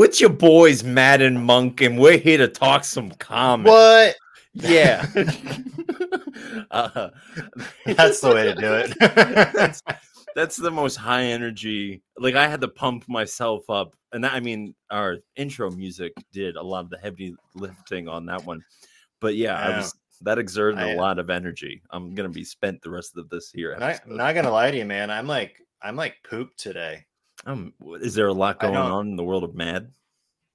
Yo, it's your boys, Madden Monk, and we're here to talk some comics. What? Yeah. uh, That's the way to do it. that's, that's the most high energy. Like I had to pump myself up, and that, I mean, our intro music did a lot of the heavy lifting on that one. But yeah, I was that exerted I- a lot of energy. I'm gonna be spent the rest of this here. not, not gonna lie to you, man. I'm like I'm like pooped today. Um, is there a lot going on in the world of Mad?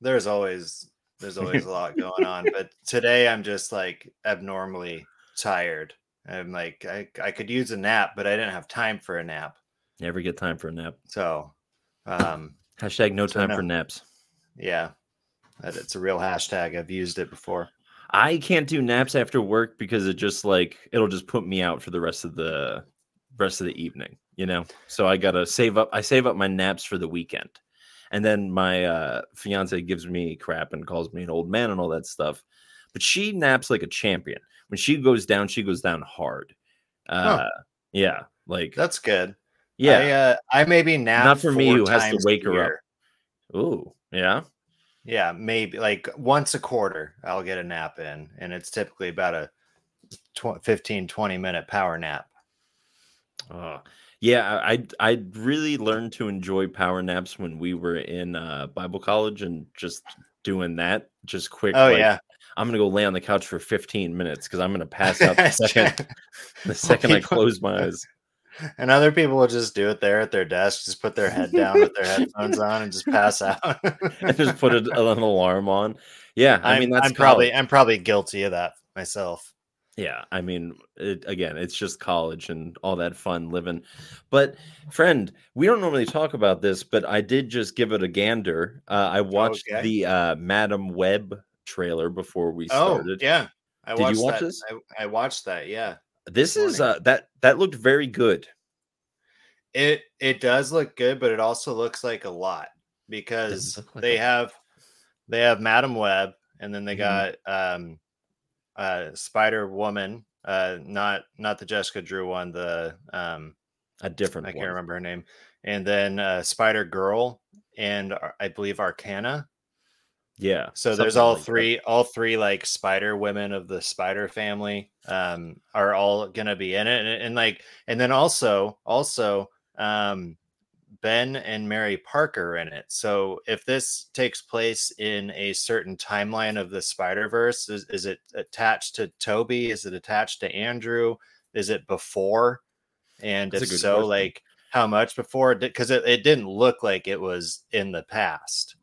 There's always there's always a lot going on, but today I'm just like abnormally tired. I'm like I, I could use a nap, but I didn't have time for a nap. Never get time for a nap. So um Hashtag no So time no. for naps. yeah. That it's a real hashtag. I've used it before. I can't do naps after work because it just like it'll just put me out for the rest of the rest of the evening, you know. So I gotta save up. I save up my naps for the weekend, and then my uh, fiance gives me crap and calls me an old man and all that stuff. But she naps like a champion. When she goes down, she goes down hard. Uh, Huh. Yeah, like That's good. yeah. I, uh, I maybe nap Not for me, who has to wake her up. Ooh, yeah. Yeah, maybe like once a quarter I'll get a nap in, and it's typically about a tw- 15, 20 minute power nap. Oh, yeah, I I really learned to enjoy power naps when we were in uh, Bible college and just doing that, just quick. Oh like, yeah, I'm gonna go lay on the couch for 15 minutes because I'm gonna pass out the second the second I close my eyes. and other people will just do it there at their desk, just put their head down with their headphones on and just pass out. and just put a, an alarm on. Yeah, I I'm, mean that's I'm probably. I'm probably guilty of that myself. Yeah, I mean, it, again, it's just college and all that fun living. But, friend, we don't normally talk about this, but I did just give it a gander. Uh, I watched Okay. the uh, Madam Web trailer before we started. Oh yeah, I Did you watched watch that. this? I, I watched that. Yeah, This is uh, that that looked very good. it it does look good, but it also looks like a lot because like they a- have they have Madam Web, and then they Mhm. got um uh Spider Woman, uh not not the Jessica Drew one, the um A different I can't one. remember her name, and then uh Spider Girl and Ar- I believe Arcana. Yeah. So there's all like that. three, all three like spider women of the spider family um are all gonna be in it. And, and like, and then also, also um Ben and Mary Parker in it. So if this takes place in a certain timeline of the Spider Verse, is, is it attached to Tobey? Is it attached to Andrew? Is it before? And That's if so, question. like how much before? Because it, it didn't look like it was in the past.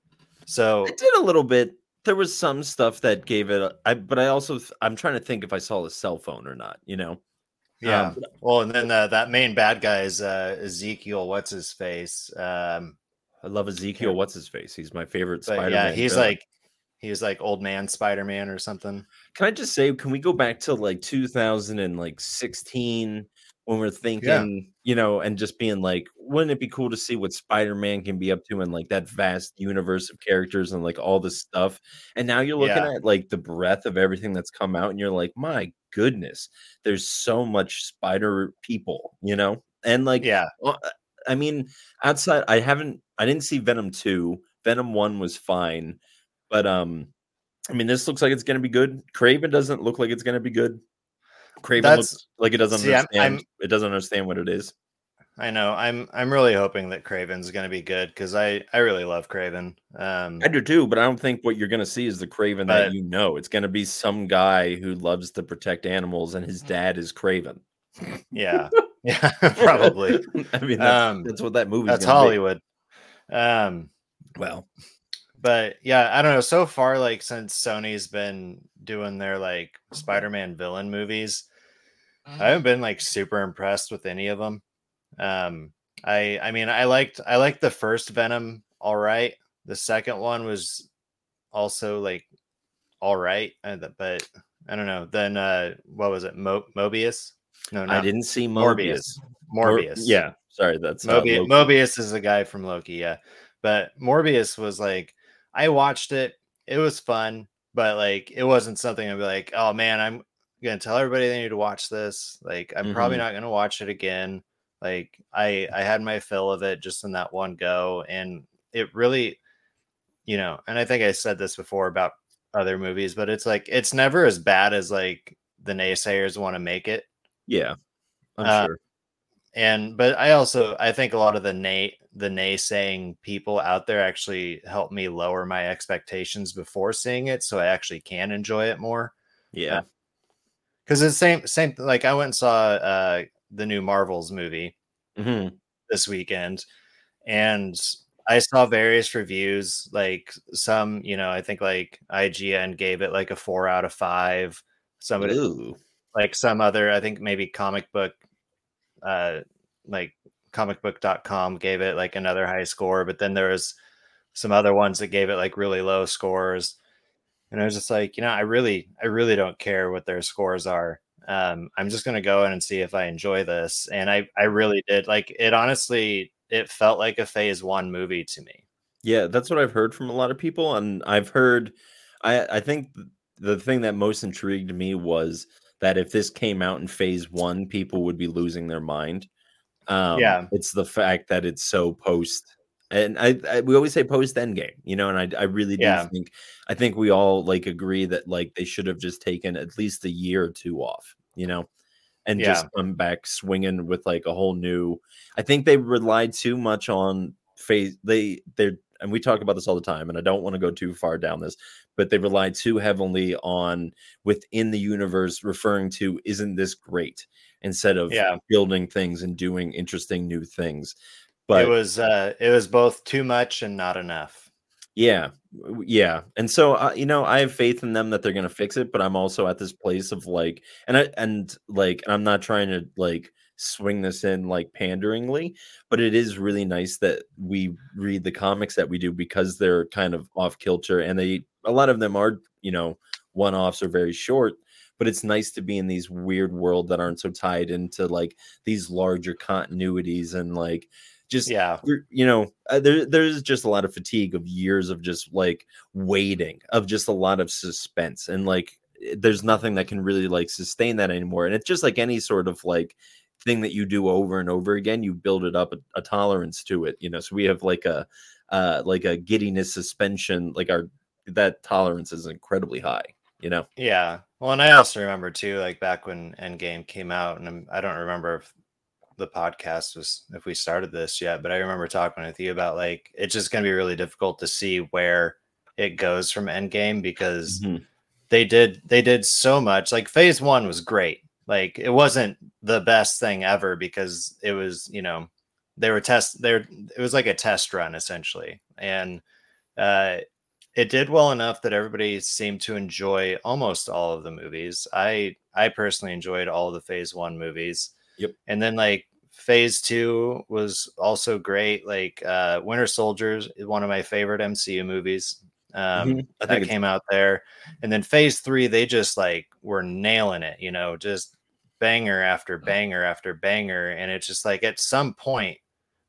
So It did a little bit. There was some stuff that gave it. A, I but I also I'm trying to think if I saw a cell phone or not. You know. Yeah. Um, well, and then uh, that main bad guy is uh, Ezekiel. What's his face? Um, I love Ezekiel. What's his face? He's my favorite Spider. yeah, he's like he was like old man Spider Man or something. Can I just say, can we go back to like 2016 when we're thinking, you know, and just being like, wouldn't it be cool to see what Spider Man can be up to in like that vast universe of characters and like all this stuff? And now you're looking Yeah. at like the breadth of everything that's come out, and you're like, my goodness, there's so much Spider people, you know, and like, Yeah, well, uh, I mean, outside, I haven't, I didn't see Venom 2. Venom 1 was fine. But, um, I mean, this looks like it's going to be good. Kraven doesn't look like it's going to be good. Kraven That's- looks like it doesn't see, I'm- I'm- it doesn't understand what it is. I know. I'm I'm really hoping that Kraven's going to be good because I I really love Kraven. Um, I do too, but I don't think what you're going to see is the Kraven that you know. It's going to be some guy who loves to protect animals, and his dad is Kraven. yeah, yeah, probably. I mean, that's, Um, that's what that movie. Is. That's Hollywood. Um, Well, but yeah, I don't know. So far, like since Sony's been doing their like Spider-Man villain movies, I haven't been like super impressed with any of them. Um, I I mean, I liked I liked the first Venom all right. The second one was also like all right, uh, but I don't know. Then uh, what was it? Mo- Mobius? No, I didn't see Morbius. Morbius. Mor- Morbius. yeah, sorry, that's Mobius. Mobius is the guy from Loki, yeah. But Morbius was like, I watched it. It was fun, but like, it wasn't something I'd be like, oh man, I'm gonna tell everybody they need to watch this. Like, I'm probably Mhm. not gonna watch it again. Like, I I had my fill of it just in that one go, and it really, you know, and I think I said this before about other movies, but it's like it's never as bad as like the naysayers want to make it. Yeah, I'm Uh, sure. And but I also I think a lot of the nay the naysaying people out there actually help me lower my expectations before seeing it, so I actually can enjoy it more. Yeah. Because it's same same like I went and saw uh the new Marvels movie hmm this weekend and I saw various reviews like some, you know, I think like IGN gave it like a 4 out of 5. Somebody Ooh. like some other I think maybe comic book uh like comicbook.com gave it like another high score, but then there was some other ones that gave it like really low scores. And I was just like, you know, I really I really don't care what their scores are. Um I'm just going to go in and see if I enjoy this and I I really did. Like it honestly it felt like a phase 1 movie to me. Yeah, that's what I've heard from a lot of people, and I've heard. I I think the thing that most intrigued me was that if this came out in Phase One, people would be losing their mind. Um, Yeah. it's the fact that it's so post, and I, I we always say post Endgame, you know, and I I really do Yeah. think I think we all like agree that like they should have just taken at least a year or two off, you know, and just come back swinging with like a whole new. I think they relied too much on phase. They they're and we talk about this all the time, and I don't want to go too far down this, but they relied too heavily on within the universe referring to "Isn't this great?" instead of Yeah. building things and doing interesting new things. But it was uh it was both too much and not enough. yeah, yeah, and so uh, you know, I have faith in them that they're going to fix it. But I'm also at this place of like, and I and like, I'm not trying to like swing this in like panderingly, but it is really nice that we read the comics that we do because they're kind of off kilter, and they a lot of them are you know one offs are very short. But it's nice to be in these weird world that aren't so tied into like these larger continuities and like just Yeah. you know uh, there there's just a lot of fatigue of years of just like waiting of just a lot of suspense and like eh, there's nothing that can really like sustain that anymore and it's just like any sort of like thing that you do over and over again you build it up a, a tolerance to it you know so we have like a uh like a giddiness suspension like our that tolerance is incredibly high you know Yeah. Well, and I also remember too, like back when Endgame came out, and I'm, I don't remember if the podcast was if we started this yet, but I remember talking with you about like it's just going to be really difficult to see where it goes from Endgame because Mhm. they did they did so much. Like Phase One was great. Like it wasn't the best thing ever because it was you know they were test there it was like a test run essentially and uh it did well enough that everybody seemed to enjoy almost all of the movies. I I personally enjoyed all the phase 1 movies. Yep. And then like phase 2 was also great. Like uh Winter Soldiers is one of my favorite MCU movies. Um Mhm. I that think came out there. And then phase 3 they just like were nailing it, you know, just banger after Mm. banger after banger and it's just like at some point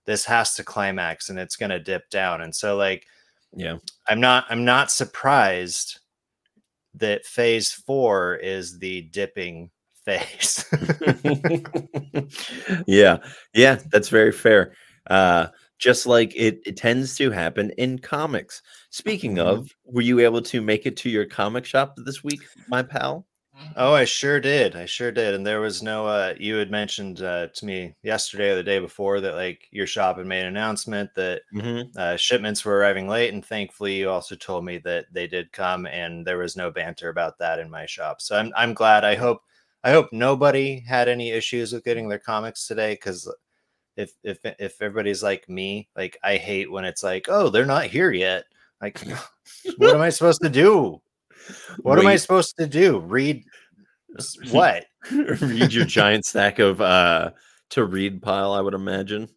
this has to climax and it's going to dip down. And so like yeah I'm not I'm not surprised that phase 4 is the dipping phase. yeah yeah that's very fair uh just like it, it tends to happen in comics speaking Mhm. of were you able to make it to your comic shop this week my pal oh, I sure did. I sure did. And there was no uh you had mentioned uh to me yesterday or the day before that like your shop had made an announcement that Mhm. uh, shipments were arriving late and thankfully you also told me that they did come and there was no banter about that in my shop. So I'm I'm glad. I hope I hope nobody had any issues with getting their comics today cuz if if if everybody's like me, like I hate when it's like, "Oh, they're not here yet." Like what am I supposed to do? What am I supposed to do? Read what? read your giant stack of uh to read pile i would imagine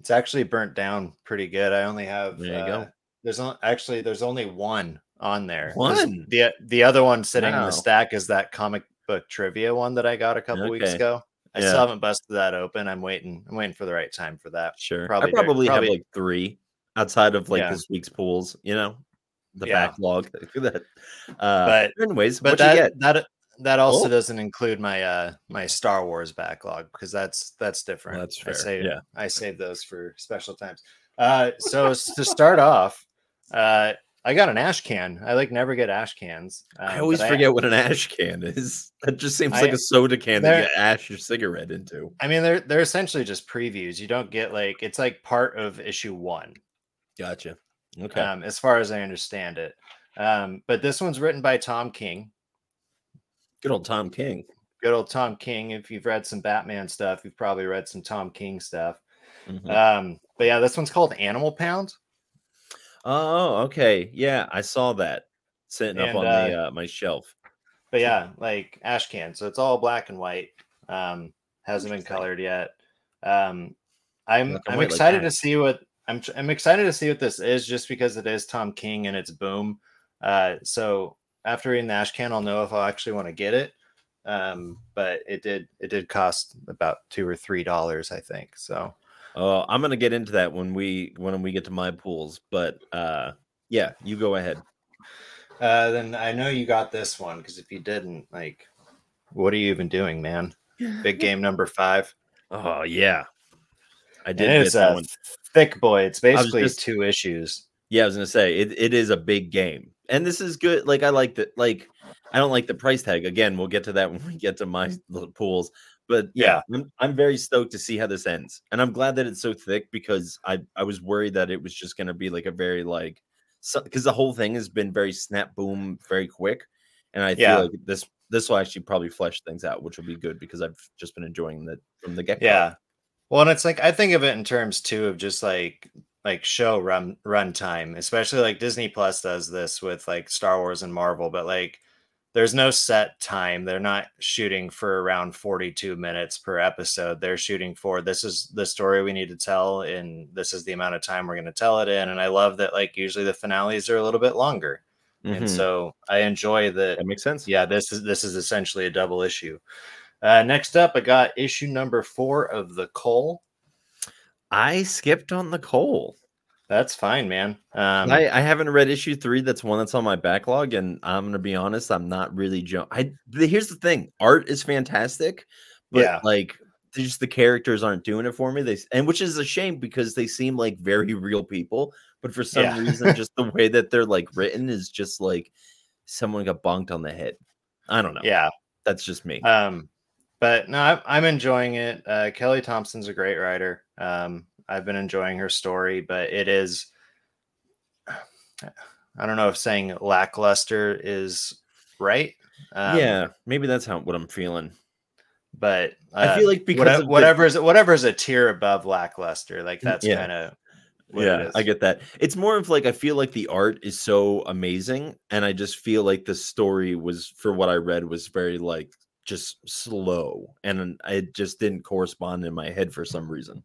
It's actually burnt down pretty good. I only have There you uh, go. There's on, actually there's only one on there. One? The the other one sitting in the stack is that comic book trivia one that I got a couple weeks ago. I Yeah. still haven't busted that open. I'm waiting. I'm waiting for the right time for that. sure Probably i probably, probably- have like three outside of like Yeah. this week's pools you know the Yeah. backlog that uh But- anyways But that that that also Oh. doesn't include my uh my Star Wars backlog because that's that's different. That's I fair, save yeah. I save those for special times. Uh so to start off, uh I got an ash can. I like never get ash cans. I um, always but forget what an ash can is. That just seems I- like a soda can that you ash your cigarette into. I mean, they're they're essentially just previews. You don't get like it's like part of issue one, Gotcha. Okay. um, as far as I understand it. Um, but this one's written by Tom King. Good old Tom King. Good old Tom King. If you've read some Batman stuff, you've probably read some Tom King stuff. Mhm. Um, but yeah, this one's called Animal Pound. Oh, okay. Yeah, I saw that sitting up And, on the uh, my shelf. But yeah, like ash can. So it's all black and white. Um, hasn't been colored yet. Um, I'm I'm white like excited to see what I'm I'm excited to see what this is just because it is Tom King and it's boom. Uh, so after reading the ash can, I'll know if I'll actually want to get it. Um, but it did it did cost about two or three dollars, I think. So Oh, I'm gonna get into that when we when we get to my pools. But uh, yeah, you go ahead. uh, then I know you got this one because if you didn't, like, what are you even doing, man? Big game number five. Oh yeah, I And did get it's that a one. thick boy. It's basically just- two issues. Yeah, I was gonna say it, it is a big game, and this is good. Like I like that. Like I don't like the price tag. Again, we'll get to that when we get to my little pools. But yeah, I'm, I'm very stoked to see how this ends, and I'm glad that it's so thick because I I was worried that it was just gonna be like a very like because the whole thing has been very snap boom, very quick, and I Yeah. feel like this this will actually probably flesh things out, which will be good because I've just been enjoying that from the get. Yeah. Well, and it's like I think of it in terms too of just like like show run run time, especially like Disney Plus does this with like Star Wars and Marvel, but like there's no set time. They're not shooting for around 42 minutes per episode. They're shooting for this is the story we need to tell and this is the amount of time we're going to tell it in. And I love that like usually the finales are a little bit longer. And Mhm. so I enjoy that that makes sense. yeah, this is this is essentially a double issue. Uh, next up, I got issue number four of the Cole. I skipped on the coal. That's fine, man. Um, I, I haven't read issue three. That's one that's on my backlog, and I'm gonna be honest, I'm not really jump. I the- here's the thing: art is fantastic, but Yeah. like just the characters aren't doing it for me. They and which is a shame because they seem like very real people, but for some Yeah. reason, just the way that they're like written is just like someone got bonked on the head. I don't know. yeah. that's just me. Um, but no, I'm, I'm enjoying it. Uh, Kelly Thompson's a great writer. Um, I've been enjoying her story, but it is. I don't know if saying lackluster is right. Um, yeah, maybe that's how what I'm feeling. but I uh, feel like because whatever, of the- whatever is whatever is a tier above lackluster, like that's Yeah. kind of yeah i get that it's more of like i feel like the art is so amazing and i just feel like the story was for what i read was very like just slow and it just didn't correspond in my head for some reason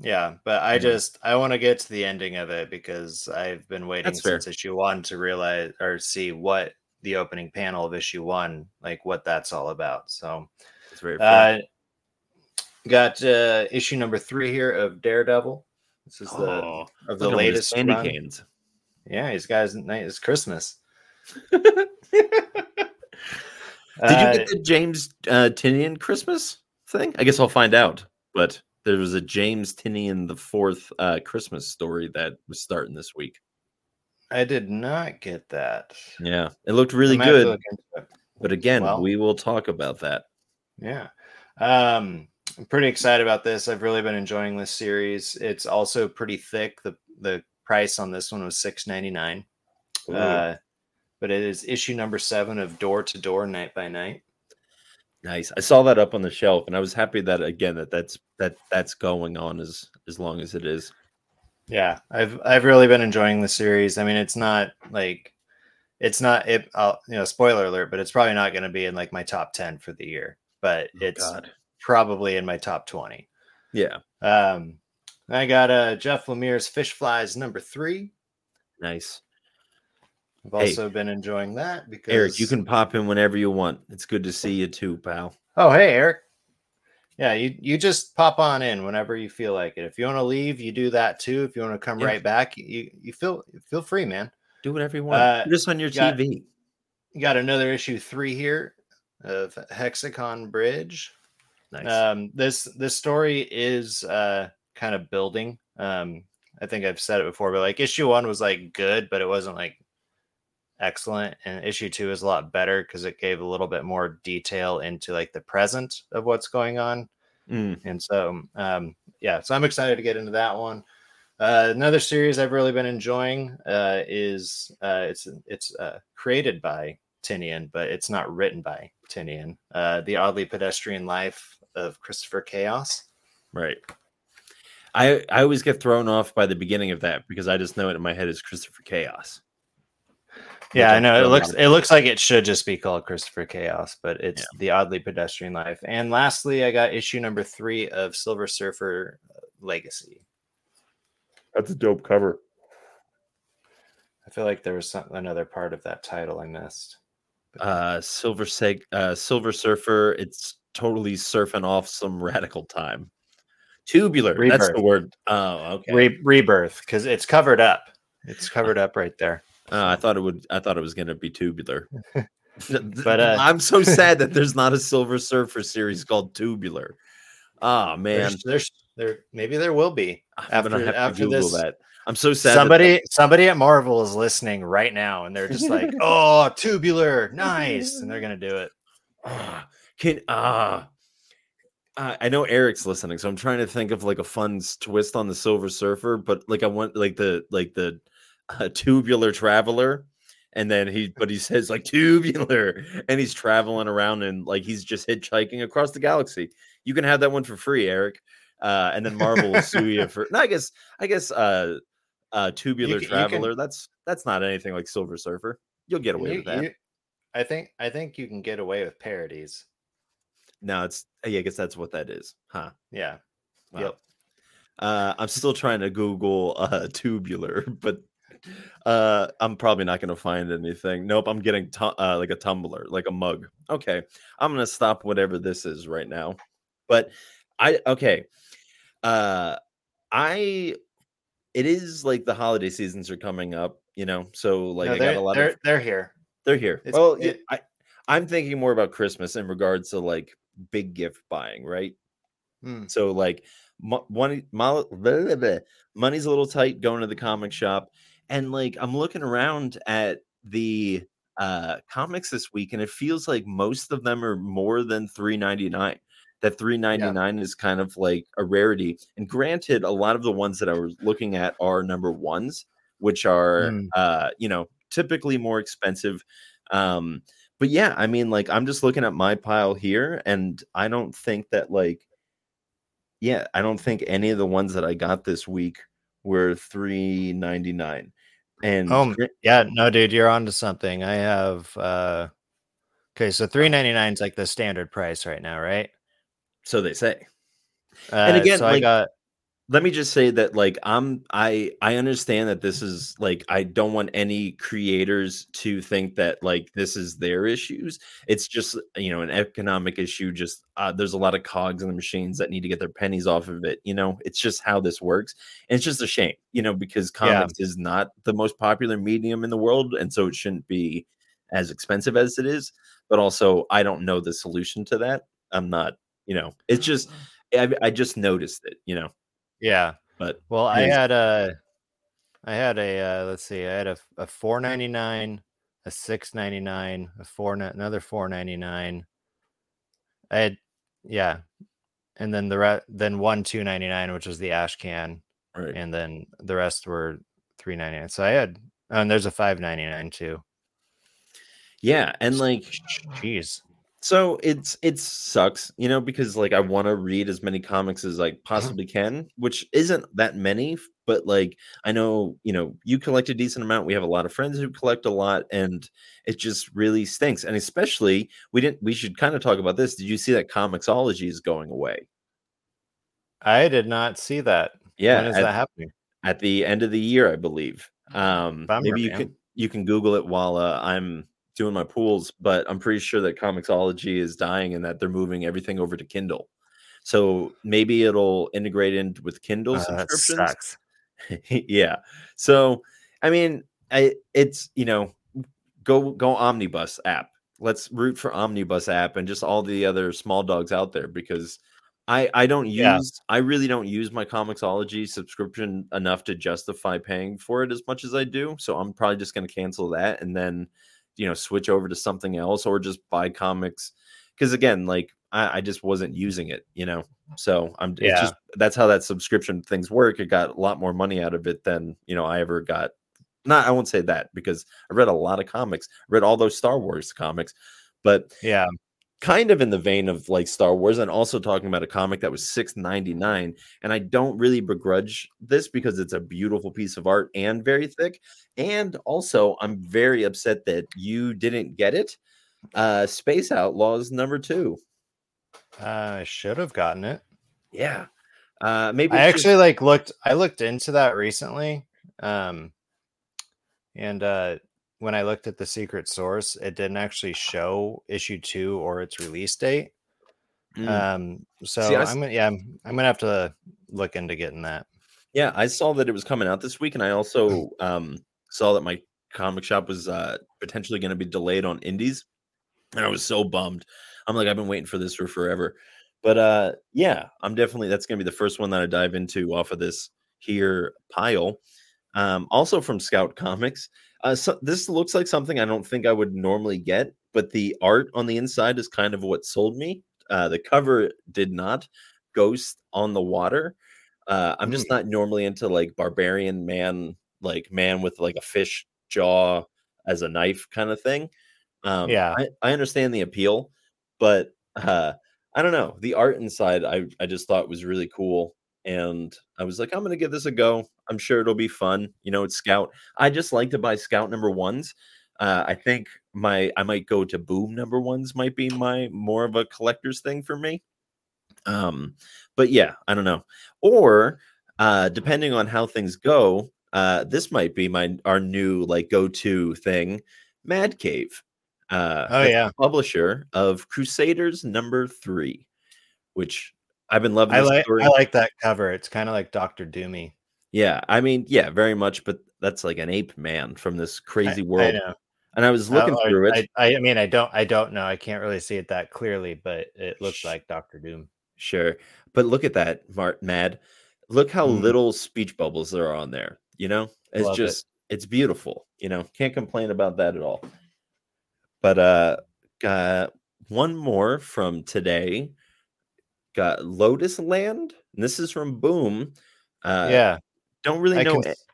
Yeah, but I just I want to get to the ending of it because I've been waiting That's fair. since issue one to realize or see what the opening panel of issue one, like what that's all about. So, it's very uh, got uh, issue number three here of Daredevil. This is the Oh, of the with his latest candy run. canes Yeah, he's got his night is Christmas. did you Uh, get the james uh Tynion christmas thing i guess i'll find out but there was a james Tynion the fourth uh christmas story that was starting this week I did not get that. yeah it looked really I might have to good but again Well- we will talk about that Yeah. Um, I'm pretty excited about this. I've really been enjoying this series. It's also pretty thick. The the price on this one was six ninety nine. Uh, but it is issue number seven of Door to Door Night by Night. Nice. I saw that up on the shelf, and I was happy that again that that's that that's going on as as long as it is. Yeah, I've I've really been enjoying the series. I mean, it's not like it's not it. I'll, you know, spoiler alert, but it's probably not going to be in like my top ten for the year. But Oh, it's God. probably in my top twenty. Yeah, Um, I got uh Jeff Lemire's Fish Flies number three. nice. I've Hey. also been enjoying that because Eric, you can pop in whenever you want. It's good to see you too, pal. Oh, hey, Eric. Yeah, you you just pop on in whenever you feel like it. If you want to leave, you do that too. If you want to come Yeah. right back, you you feel feel free, man. Do whatever you want. Uh, this on your got- TV. You got another issue three here of Hexagon Bridge. Nice. Um, this this story is uh kind of building. Um, I think I've said it before, but like issue one was like good, but it wasn't like excellent, and issue two is a lot better because it gave a little bit more detail into like the present of what's going on. Mm. And so, um, yeah, so I'm excited to get into that one. Uh, another series I've really been enjoying uh, is uh, it's it's uh, created by Tynion but it's not written by Tynion Uh, the oddly pedestrian life of Christopher Chaos. Right. I I always get thrown off by the beginning of that because I just know it in my head as Christopher Chaos. Yeah, I know. It looks it looks like it should just be called Christopher Chaos, but it's Yeah. the oddly pedestrian life. And lastly, I got issue number three of Silver Surfer uh, Legacy. That's a dope cover. I feel like there was some, another part of that title I missed. Uh Silver Seg uh Silver Surfer, it's totally surfing off some radical time. Tubular, that's the word. Oh, okay. Re- rebirth, because it's covered up. It's covered up right there. Uh, I thought it would. I thought it was going to be tubular. But, uh, I'm so sad that there's not a Silver Surfer series called Tubular. Oh man, There's, there's there maybe there will be. I'm gonna after- have to after Google this- that. I'm so sad. that- somebody somebody at Marvel is listening right now, and they're just like, "Oh, tubular, nice," and they're gonna do it. Ah, can ah. I I know Eric's listening, so I'm trying to think of like a fun twist on the Silver Surfer, but like I want like the like the uh, tubular traveler, and then he but he says like tubular, and he's traveling around and like he's just hitchhiking across the galaxy. You can have that one for free, Eric, uh, and then Marvel will sue you for. No, I guess I guess uh, uh, tubular can- you can- traveler. That's that's not anything like Silver Surfer. You'll get away You- with that. you- I think I think you can get away with parodies. No, it's yeah, I guess that's what that is, huh? Yeah. Wow. Yep. Uh, I'm still trying to Google uh, tubular, but uh, I'm probably not going to find anything. Nope, I'm getting tu- uh, like a tumbler, like a mug. Okay, I'm going to stop whatever this is right now. But I okay, uh, I it is like the holiday seasons are coming up, you know. So like No, I got they're, a lot they're, of they're here. they're here. It's- well, yeah, it- I I'm thinking more about Christmas in regards to like big gift buying, right? Hmm. So like money, money's a little tight going to the comic shop, and like I'm looking around at the uh comics this week, and it feels like most of them are more than three ninety nine. That three ninety nine is kind of like a rarity. And granted, a lot of the ones that I was looking at are number ones, which are Mm. uh you know typically more expensive. Um, but yeah, I mean, like I'm just looking at my pile here, and I don't think that like yeah, I don't think any of the ones that I got this week were three ninety nine. And Oh, Yeah, no, dude, you're onto something. I have uh okay, so three ninety nine is like the standard price right now, right? so they say. Uh, again, so I got Let me just say that like I'm I I understand that this is like I don't want any creators to think that like this is their issues. It's just you know an economic issue. Just uh, there's a lot of cogs in the machines that need to get their pennies off of it. You know, it's just how this works. And it's just a shame, you know, because Yeah. comics is not the most popular medium in the world, and so it shouldn't be as expensive as it is. But also, I don't know the solution to that. I'm not, you know, it's just I, I just noticed it, you know. Yeah. But Well, I had a I had a uh let's see, I had a a four ninety nine, a six ninety nine, a four another four ninety nine. I had yeah. And then the rest, then one two ninety nine, which was the ash can, right. and then the rest were three ninety nine. So I had oh, and there's a five ninety nine too. yeah, and like Jeez. So it's it sucks, you know, because like I want to read as many comics as I possibly can, which isn't that many, but like I know, you know, you collect a decent amount. We have a lot of friends who collect a lot, and it just really stinks. And especially we didn't we should kind of talk about this. Did you see that Comixology is going away? I did not see that. Yeah, when is at, that happening? at the end of the year, I believe. Um Bummer, maybe you man. can you can Google it while uh, I'm doing my pools, but I'm pretty sure that Comixology is dying and that they're moving everything over to Kindle. So maybe it'll integrate in with Kindle Uh, subscriptions. yeah. So I mean, I it's you know, go go Omnibus app. Let's root for Omnibus app and just all the other small dogs out there because I I don't use Yeah. I really don't use my Comixology subscription enough to justify paying for it as much as I do. So I'm probably just going to cancel that and then you know switch over to something else or just buy comics because again like I, I just wasn't using it, you know. So I'm it's Yeah. just that's how that subscription things work. It got a lot more money out of it than you know I ever got. Not I won't say that because I read a lot of comics, read all those Star Wars comics, but Yeah. Kind of in the vein of like Star Wars and also talking about a comic that was 6.99 and I don't really begrudge this because it's a beautiful piece of art and very thick and also I'm very upset that you didn't get it uh Space Outlaws number 2 I should have gotten it. yeah uh maybe I actually like looked I looked into that recently. Um and uh when I looked at the secret source, it didn't actually show issue 2 or its release date. Mm. Um so I s- I'm gonna yeah, I'm, I'm gonna have to look into getting that. Yeah, I saw that it was coming out this week, and I also um, saw that my comic shop was uh, potentially going to be delayed on Indies, and I was so bummed. I'm like, I've been waiting for this for forever, but uh, yeah, I'm definitely that's going to be the first one that I dive into off of this here pile. Um, also from Scout Comics, uh, so this looks like something I don't think I would normally get, but the art on the inside is kind of what sold me. Uh, the cover did not. Ghost on the water. Uh, I'm just not normally into like barbarian man, like man with like a fish jaw as a knife kind of thing. Um, Yeah. I, I understand the appeal, but uh, I don't know. The art inside, I I just thought was really cool, and I was like, I'm gonna give this a go. I'm sure it'll be fun. You know, it's Scout. I just like to buy Scout number ones. Uh, I think my I might go to Boom number ones. Might be my more of a collector's thing for me. Um, but yeah, I don't know. Or uh, depending on how things go, uh, this might be my our new like go to thing, Mad Cave. Uh, Oh, yeah. publisher of Crusaders number three, which I've been loving. I like. I like that cover. It's kind of like Doctor Doomy. Yeah, I mean, yeah, very much. But that's like an ape man from this crazy I world. know. and I was looking I- through I, it. I, I mean, I don't, I don't know. I can't really see it that clearly, but it looks like Doctor Doom. Sure. But look at that, Mart Mad. Look how Mm. little speech bubbles there are on there. You know, it's Love it. just it's beautiful. You know, can't complain about that at all. But uh got one more from today. Got Lotus Land. And this is from Boom. Uh yeah, don't really I, know cons-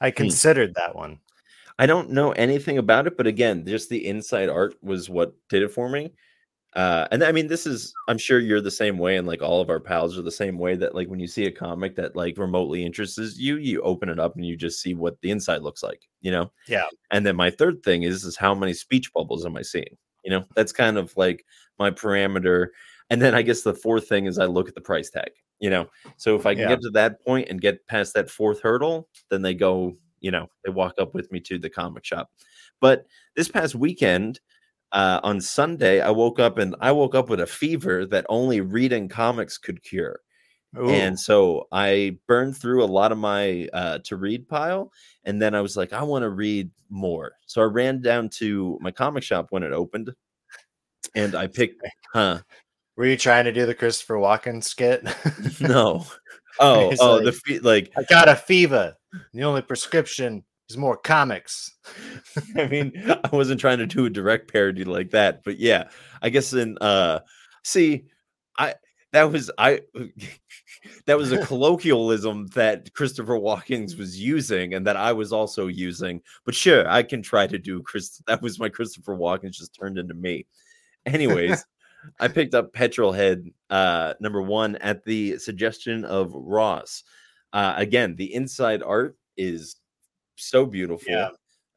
I considered that one. I don't know anything about it, but again, just the inside art was what did it for me. Uh, and I mean, this is, I'm sure you're the same way, and like all of our pals are the same way that, like, when you see a comic that like remotely interests you, you open it up and you just see what the inside looks like, you know? Yeah. And then my third thing is, is how many speech bubbles am I seeing? You know, that's kind of like my parameter. And then I guess the fourth thing is I look at the price tag, you know? So if I can Yeah. get to that point and get past that fourth hurdle, then they go, you know, they walk up with me to the comic shop. But this past weekend, uh, on Sunday, I woke up and I woke up with a fever that only reading comics could cure. Ooh, And so I burned through a lot of my uh, to read pile. And then I was like, I want to read more. So I ran down to my comic shop when it opened and I picked, huh? Were you trying to do the Christopher Walken skit? No. Oh, He's oh, like- the fe- like, I got a fever. The only prescription is more comics. I mean, I wasn't trying to do a direct parody like that, but yeah, I guess in uh see, I that was I that was a colloquialism that Christopher Walkens was using and that I was also using. But sure, I can try to do Chris that was my Christopher Walkens just turned into me. Anyways, I picked up Petrol Head uh number 1 at the suggestion of Ross. Uh again, the inside art is so beautiful Yeah.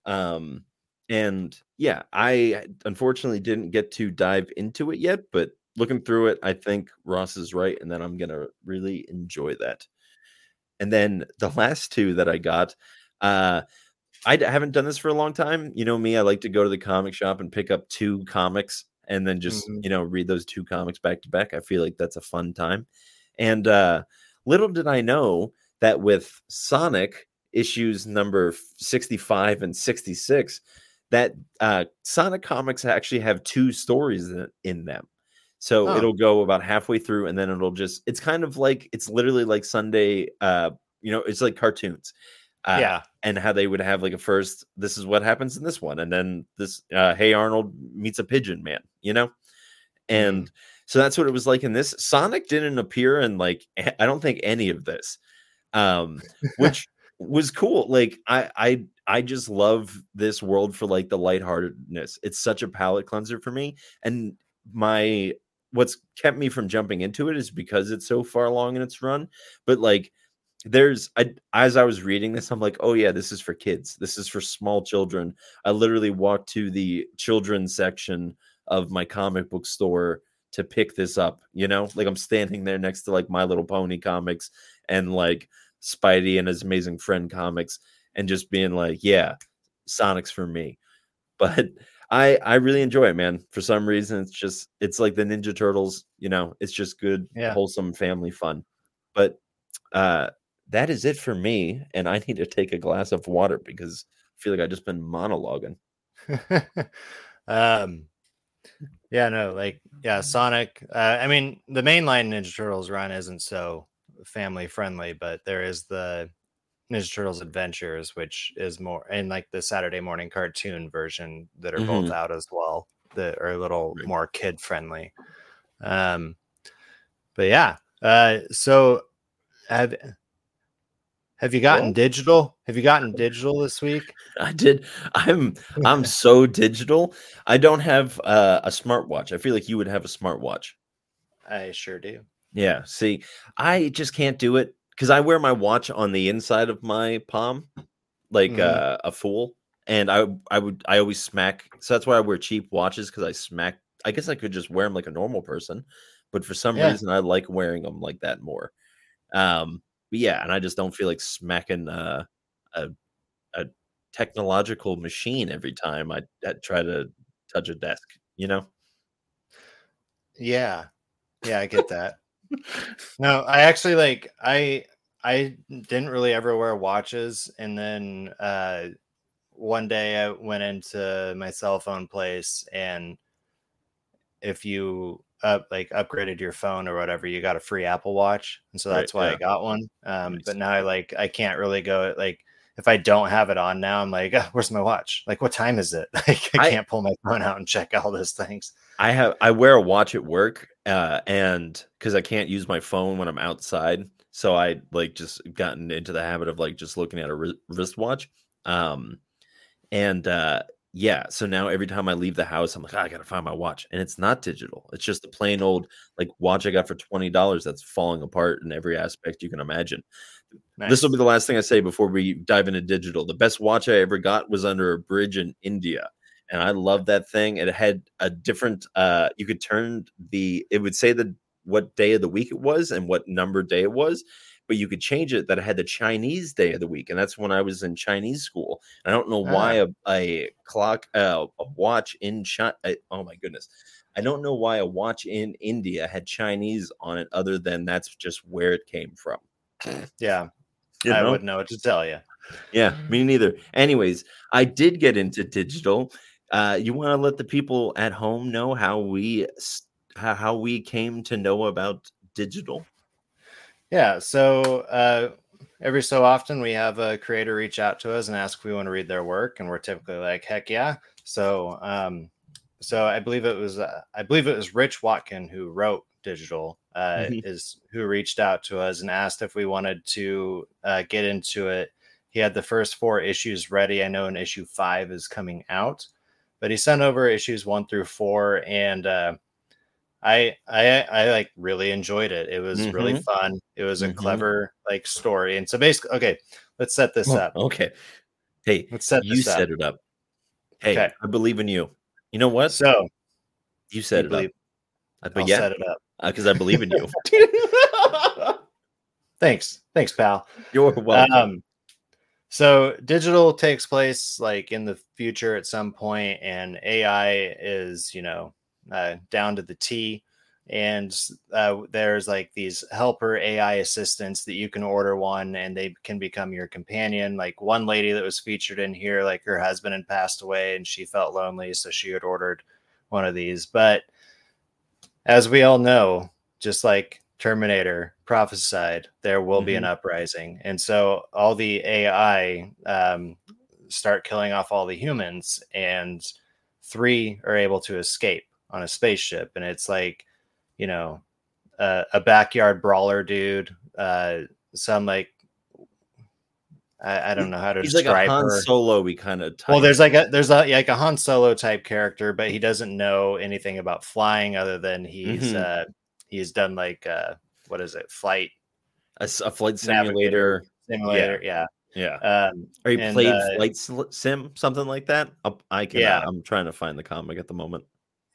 um and yeah i unfortunately didn't get to dive into it yet but looking through it i think ross is right and then i'm gonna really enjoy that and then the last two that i got uh i haven't done this for a long time you know me i like to go to the comic shop and pick up two comics and then just Mhm. you know read those two comics back to back i feel like that's a fun time and uh little did i know that with sonic issues number 65 and 66 that uh, Sonic comics actually have two stories in, in them. So Oh. it'll go about halfway through, and then it'll just. It's kind of like it's literally like Sunday. Uh, you know, it's like cartoons. Uh, yeah. and how they would have like a first this is what happens in this one and then this uh hey arnold meets a pigeon man you know? And so that's what it was like in this. Sonic didn't appear in like I don't think any of this um which was cool. Like i i i just love this world for like the lightheartedness. It's such a palate cleanser for me. And my what's kept me from jumping into it is because it's so far along in its run. But like there's I, as I was reading this, I'm like, oh yeah, this is for kids. This is for small children. I literally walked to the children's section of my comic book store to pick this up. You know, like I'm standing there next to like My Little Pony comics and like Spidey and his amazing friend comics, and just being like, yeah, Sonic's for me. But I I really enjoy it, man. For some reason, it's just it's like the Ninja Turtles. You know, it's just good, Yeah. wholesome family fun. But uh that is it for me and i need to take a glass of water because i feel like I've just been monologuing um yeah no like yeah sonic uh, i mean the mainline ninja turtles run isn't so family friendly but there is the ninja turtles adventures which is more and like the saturday morning cartoon version that are both Mhm. out as well that are a little Right. more kid friendly um but yeah uh so have have you gotten digital? Have you gotten digital this week? I did. I'm i'm so digital i don't have uh, a smartwatch. I feel like you would have a smartwatch. I sure do. Yeah see i just can't do it because i wear my watch on the inside of my palm like Mhm. uh, a fool and i i would i always smack so that's why i wear cheap watches because i smack i guess i could just wear them like a normal person but for some Yeah. reason i like wearing them like that more. Um but yeah and i just don't feel like smacking uh, a a technological machine every time I, I try to touch a desk you know Yeah. Yeah, I get that. no, I actually like I I didn't really ever wear watches and then uh one day I went into my cell phone place and if you up like upgraded your phone or whatever, you got a free Apple Watch. And so Right, that's why yeah. I got one. Um Nice. but now I like I can't really go like if I don't have it on now, I'm like, "Ah, where's my watch? Like, what time is it? Like, I I- can't pull my phone out and check all those things. I have I wear a watch at work, uh, and because I can't use my phone when I'm outside, so I like just gotten into the habit of like just looking at a wri- wristwatch. Um, and uh, yeah, so now every time I leave the house, I'm like, "Ah, I gotta find my watch, and it's not digital. It's just a plain old like watch I got for twenty dollars that's falling apart in every aspect you can imagine. This will be the last thing I say before we dive into digital. The best watch I ever got was under a bridge in India. And I love that thing. It had a different uh you could turn the it would say the what day of the week it was and what number day it was, but you could change it that I had the Chinese day of the week. And that's when I was in Chinese school. I don't know why a, a clock uh, a watch in China oh my goodness. I don't know why a watch in India had Chinese on it other than that's just where it came from. Yeah. You I know? wouldn't know what to tell you. Yeah, me neither. Anyways, I did get into digital. Uh, you want to let the people at home know how we how, how we came to know about digital? Yeah. So uh, every so often we have a creator reach out to us and ask if we want to read their work, and we're typically like, heck yeah. So um, so I believe it was uh, I believe it was Rich Watkin who wrote digital uh, Mhm. is who reached out to us and asked if we wanted to uh, get into it. He had the first four issues ready. I know an issue five is coming out, but he sent over issues one through four, and uh, I I I like really enjoyed it. It was really Mhm. fun. It was a Mhm. clever like story, and so basically, okay, let's set this Oh, up. Okay. Hey, Let's set you this up. set it up. Hey, Okay. I believe in you. You know what? So you set you it believe, up. Uh, I'll yeah, set it up. because I believe in you. Thanks, thanks, pal. You're welcome. Um, so digital takes place like in the future at some point, and AI is you know uh, down to the T. And uh, there's like these helper AI assistants that you can order one, and they can become your companion. Like one lady that was featured in here, like her husband had passed away, and she felt lonely, so she had ordered one of these. But as we all know, just like Terminator prophesied, there will be an Mhm. uprising, and so all the AI um, start killing off all the humans, and three are able to escape on a spaceship, and it's like, you know, uh, a backyard brawler dude, uh, some like. I, I don't know how to He's like a describe Han her. Solo. We kind of Well, there's like a there's a like a Han Solo type character, but he doesn't know anything about flying other than he's Mhm. uh he's done like uh what is it flight a flight simulator. simulator yeah, Yeah, um or he And, played uh, flight sim, something like that. I can. Yeah. I'm trying to find the comic at the moment.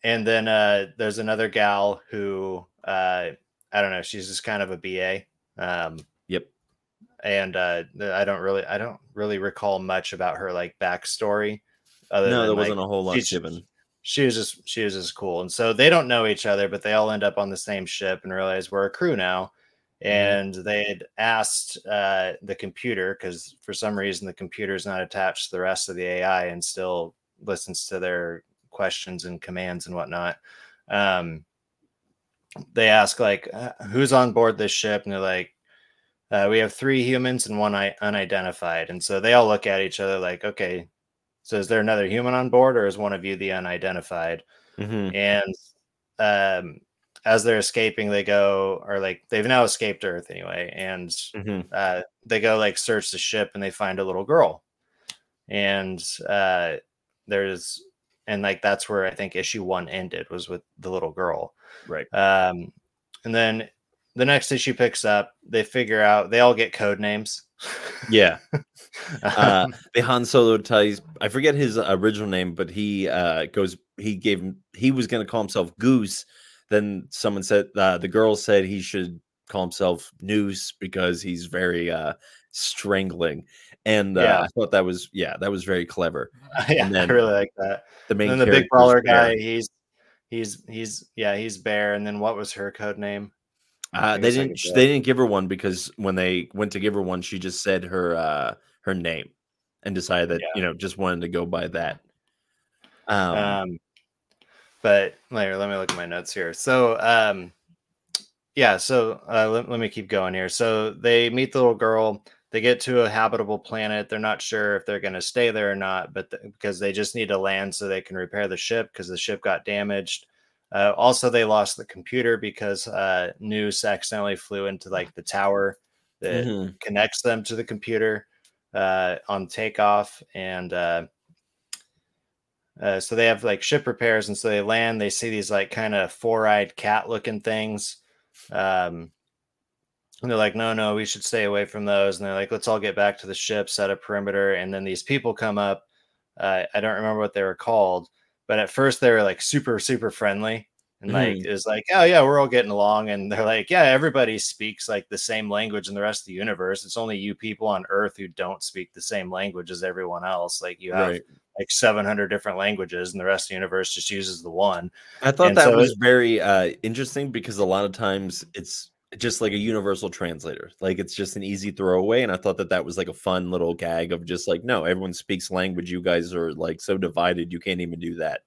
And then uh there's another gal who uh I don't know she's just kind of a BA um Yep. and uh I don't really I don't really recall much about her like backstory other No, than there like, wasn't a whole lot given. she was just she was just cool and so they don't know each other but they all end up on the same ship and realize we're a crew now and they had asked uh, the computer because for some reason the computer is not attached to the rest of the ai and still listens to their questions and commands and whatnot um, they ask like uh, who's on board this ship and they're like uh, we have three humans and one I- unidentified and so they all look at each other like okay so is there another human on board or is one of you the unidentified Mhm. and um as they're escaping they go or like they've now escaped earth anyway and Mhm. uh they go like search the ship and they find a little girl and uh there's and like that's where i think issue one ended was with the little girl Right. um and then the next issue picks up they figure out they all get code names Yeah. uh, the Han Solo ties. I forget his original name, but he uh, goes. He gave him. He was going to call himself Goose. Then someone said uh, the girl said he should call himself Noose because he's very uh, strangling. And uh, Yeah. I thought that was yeah, that was very clever. yeah i really like that The main and the big Bear. guy he's he's he's yeah he's bear and then what was her code name Uh, they didn't. They didn't give her one because when they went to give her one, she just said her uh, her name and decided that Yeah. you know just wanted to go by that. Um, um but later let me look at my notes here so um yeah so uh, let, let me keep going here so they meet the little girl they get to a habitable planet they're not sure if they're going to stay there or not but th- because they just need to land so they can repair the ship because the ship got damaged uh, also they lost the computer because uh Noose accidentally flew into like the tower that mhm. connects them to the computer uh, on takeoff and uh, uh, so they have like ship repairs and so they land they see these like kind of four-eyed cat looking things um, and they're like no no we should stay away from those. And they're like let's all get back to the ship set a perimeter. And then these people come up uh, i don't remember what they were called but at first they were like super super friendly and like it was like oh yeah we're all getting along. And they're like yeah everybody speaks like the same language in the rest of the universe. It's only you people on earth who don't speak the same language as everyone else. Like you have Right. like 700 different languages and the rest of the universe just uses the one. I thought And that so was it- very uh, interesting because a lot of times it's just like a universal translator. Like it's just an easy throwaway. And I thought that that was like a fun little gag of just like, no, everyone speaks language. You guys are like so divided. You can't even do that.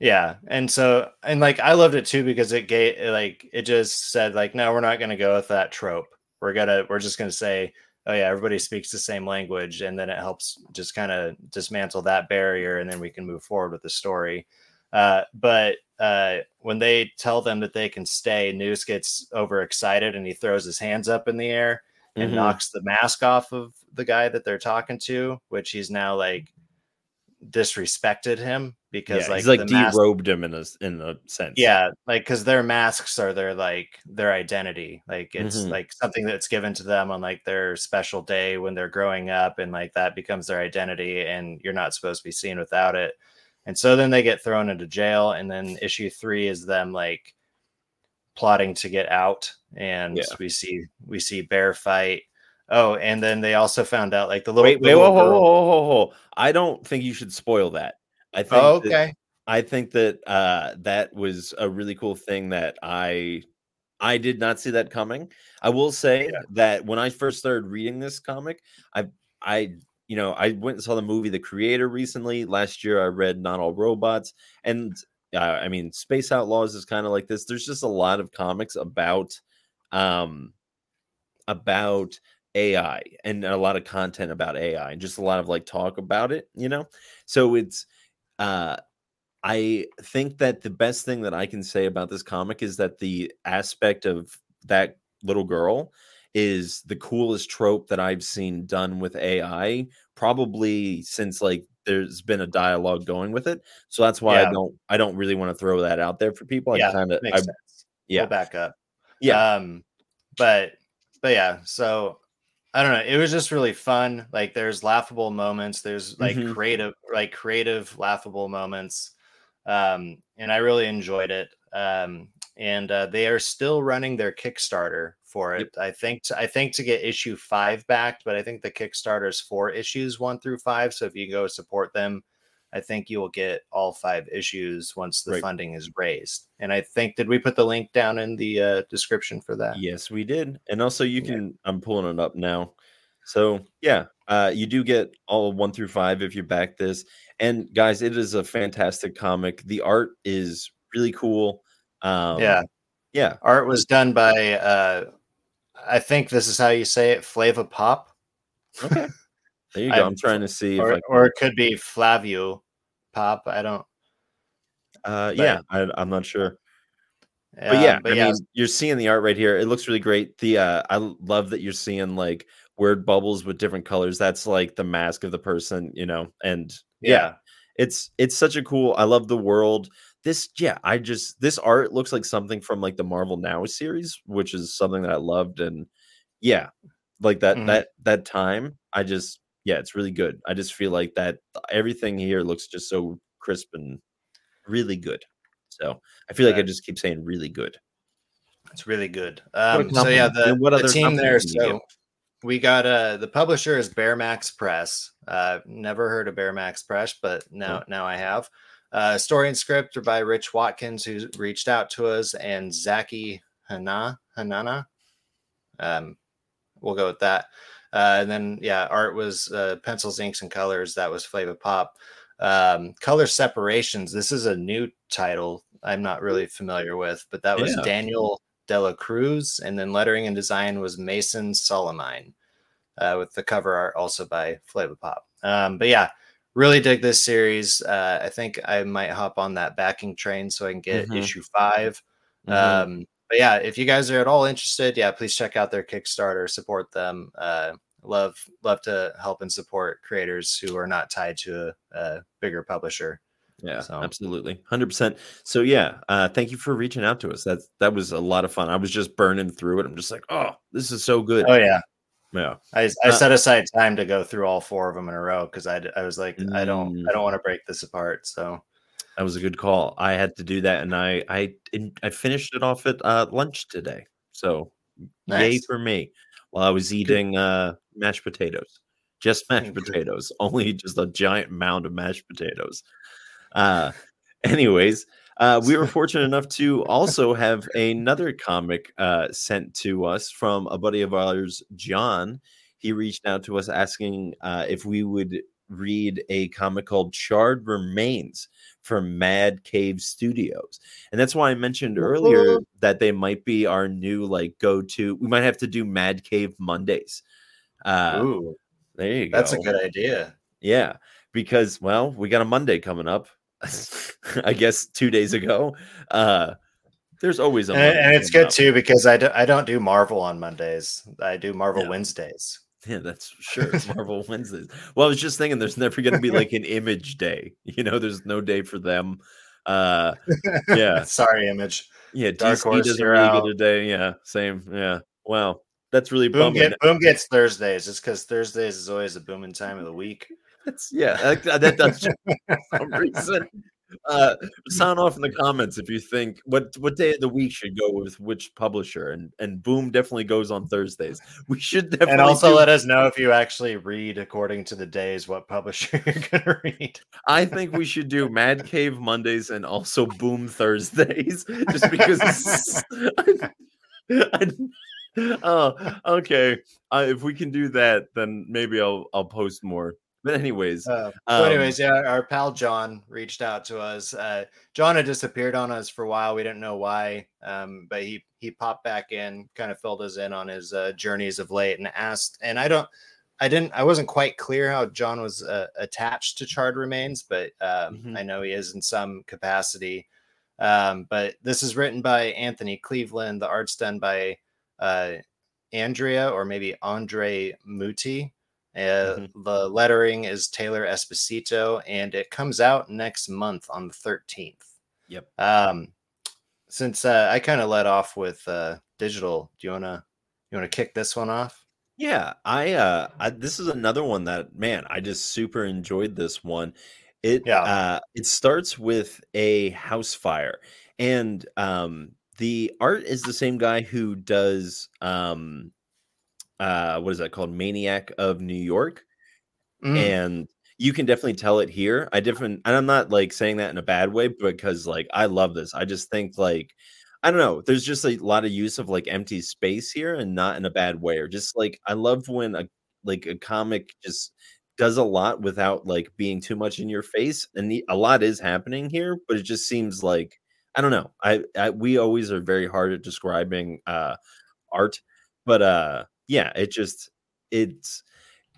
yeah and so and like i loved it too because it gave like it just said like no we're not going to go with that trope we're gonna we're just going to say oh yeah everybody speaks the same language and then it helps just kind of dismantle that barrier and then we can move forward with the story uh, but uh, when they tell them that they can stay Noose gets overexcited and he throws his hands up in the air and Mhm. knocks the mask off of the guy that they're talking to which he's now like disrespected him because yeah, like he's like the mask- him in a in a sense. yeah like because their masks are their like their identity like it's Mhm. like something that's given to them on like their special day when they're growing up and like that becomes their identity and you're not supposed to be seen without it and so then they get thrown into jail and then issue three is them like plotting to get out and Yeah. we see we see bear fight oh and then they also found out like the little, Wait, the wait, whoa, little whoa, girl- whoa, whoa, whoa. I don't think you should spoil that. I think oh, that- okay I think that uh, that was a really cool thing that I I did not see that coming. I will say Yeah. that when I first started reading this comic, I I you know I went and saw the movie The Creator recently. Last year, I read Not All Robots, and uh, I mean, Space Outlaws is kind of like this. There's just a lot of comics about um about AI and a lot of content about AI and just a lot of like talk about it, you know? So it's uh I think that the best thing that I can say about this comic is that the aspect of that little girl is the coolest trope that I've seen done with AI probably since like there's been a dialogue going with it. So that's why Yeah. I don't I don't really want to throw that out there for people. I yeah, kind of I, sense. yeah. We'll back up. yeah. Um, but but yeah, so I don't know. It was just really fun. Like there's laughable moments. There's like Mhm. creative, like creative, laughable moments. Um, and I really enjoyed it. Um, and uh, they are still running their Kickstarter for it. Yep. I think to, I think to get issue five backed, but I think the Kickstarter is for issues one through five. So if you go support them, I think you will get all five issues once the Right. funding is raised. And I think did we put the link down in the uh, description for that? Yes, we did. And also you Yeah. can I'm pulling it up now. So yeah, uh you do get all one through five if you back this. And guys, it is a fantastic comic. The art is really cool. Um yeah. yeah. Art was done by uh I think this is how you say it, Flava Pop. Okay. There you go. I'm- I'm trying to see if Or, I or it could be Flavio Pop. I don't uh but- yeah, I, I'm not sure. but yeah, but I yeah, mean, you're seeing the art right here. It looks really great. The uh, I love that you're seeing like word bubbles with different colors. That's like the mask of the person, you know. And yeah, yeah. it's it's such a cool. I love the world. This yeah, I just this art looks like something from like the Marvel Now series, which is something that I loved. And yeah, like that Mhm. that that time, I just yeah, it's really good. I just feel like that everything here looks just so crisp and really good. So I feel like I just keep saying really good. It's really good. Um, so yeah, the, And what the other team there. compliment can you So give? we got uh the publisher is Bear Max Press. Uh, never heard of Bear Max Press, but now now I have. Uh, story and script are by Rich Watkins, who reached out to us, and Zaki Hana Hanana. Um, we'll go with that. Uh, and then yeah, art was uh, pencils, inks, and colors. That was Flava Pop. Um, color separations. This is a new title. I'm not really familiar with, but that was Yeah. Daniel Dela Cruz, and then lettering and design was Mason Solomine, uh, with the cover art also by Flava Pop. Um, but yeah, really dig this series. Uh, I think I might hop on that backing train so I can get Mhm. issue 5 Mhm. Um, but yeah, if you guys are at all interested, yeah, please check out their Kickstarter, support them. Uh, love love to help and support creators who are not tied to a, a bigger publisher. yeah, so- absolutely, hundred percent. So yeah, uh, thank you for reaching out to us. That that was a lot of fun. I was just burning through it. I'm just like, oh, this is so good. Oh yeah, yeah, I, I Uh, set aside time to go through all four of them in a row because I, I was like I don't Mm. I don't want to break this apart. So that was a good call. I had to do that, and I I I finished it off at uh, lunch today. So yay for me. While I was eating uh, mashed potatoes, just mashed potatoes, only just a giant mound of mashed potatoes. Uh, anyways, uh, we were fortunate enough to also have another comic uh, sent to us from a buddy of ours, John. He reached out to us asking uh, if we would read a comic called Charred Remains from Mad Cave Studios. And that's why I mentioned earlier that they might be our new like go to. We might have to do Mad Cave Mondays. Uh, Ooh, there you go. that's a good idea. Yeah, because well, we got a Monday coming up. I guess two days ago. Uh there's always a And, and it's good up. too because I, do, I don't do Marvel on Mondays. I do Marvel Yeah. Wednesdays. Yeah, that's sure. Marvel Wednesdays. Well, I was just thinking there's never gonna be like an image day. You know, there's no day for them. Uh Yeah. Sorry, Image. yeah, Dark DC Horse, doesn't really out. get a day. Yeah, same. Yeah. Wow. That's really Boom, get, Boom gets Thursdays. It's because Thursdays is always a booming time of the week. That's yeah, that, that does for some reason. Uh, sound off in the comments if you think what what day of the week should go with which publisher, and and Boom definitely goes on Thursdays. We should definitely And also do- let us know if you actually read according to the days what publisher you're gonna read. I think we should do Mad Cave Mondays and also Boom Thursdays, just because. I, I- oh, okay. Uh, if we can do that, then maybe I'll I'll post more. But anyways, Uh, um, so anyways, yeah, our pal John reached out to us. Uh, John had disappeared on us for a while. We didn't know why, um, but he he popped back in, kind of filled us in on his uh, journeys of late, and asked. And I don't, I didn't, I wasn't quite clear how John was uh, attached to Charred Remains, but um, Mhm. I know he is in some capacity. Um, but this is written by Anthony Cleveland. The art's done by uh, Andrea or maybe Andre Mutti. Uh, Mhm. The lettering is Taylor Esposito, and it comes out next month on the 13th. Yep. Um, since uh, I kind of let off with uh, digital, do you wanna you wanna kick this one off? Yeah, I uh I, this is another one that man, I just super enjoyed this one. It Yeah. uh it starts with a house fire and um the art is the same guy who does um uh what is that called? Maniac of New York Mm, and you can definitely tell it here. I different and I'm not like saying that in a bad way because like I love this. I just think like I don't know, there's just a lot of use of like empty space here and not in a bad way or just like I love when a like a comic just does a lot without like being too much in your face and the, a lot is happening here, but it just seems like I don't know. I, I we always are very hard at describing uh art, but uh yeah, it just it's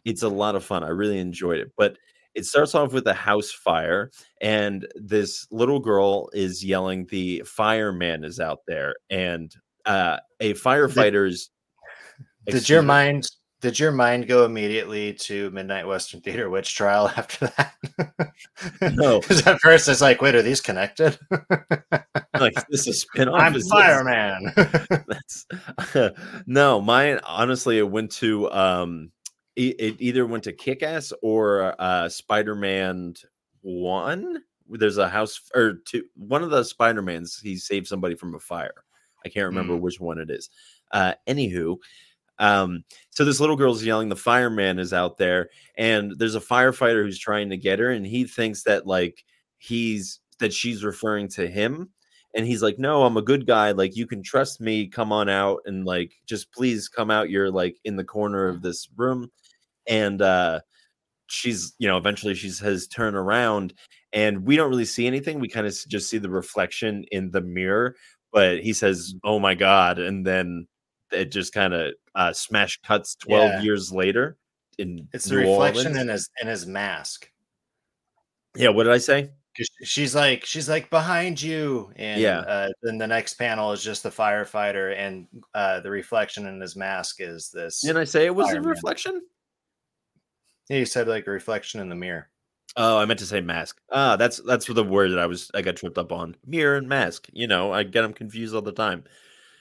it's a lot of fun. I really enjoyed it. But it starts off with a house fire, and this little girl is yelling, "The fireman is out there!" And uh, a firefighter's. did Excuse your mind did your mind go immediately to Midnight Western Theater Witch Trial after that? No. because at first it's like, wait, are these connected? like this is a spinoff? I'm Is fireman. That's no, mine honestly it went to um it, it either went to Kick Ass or uh Spider-Man one. There's a house or two one of the Spider-Mans, he saved somebody from a fire. I can't remember which one it is. Uh anywho, um, so this little girl's yelling, the fireman is out there, and there's a firefighter who's trying to get her, and he thinks that like he's that she's referring to him and he's like no i'm a good guy like you can trust me come on out and like just please come out you're like in the corner of this room and uh she's you know eventually she says turn around and we don't really see anything we kind of just see the reflection in the mirror but he says oh my god and then it just kind of uh smash cuts 12 Yeah. years later in It's the New reflection Orleans. in his in his mask. yeah what did i say She's like, she's like behind you, and Yeah. Uh, then the next panel is just the firefighter, and uh, the reflection in his mask is this. didn't i say it was a reflection Yeah, you said like a reflection in the mirror. Oh, I meant to say mask. Ah, that's that's the word that I was I got tripped up on. Mirror and mask. You know, I get them confused all the time.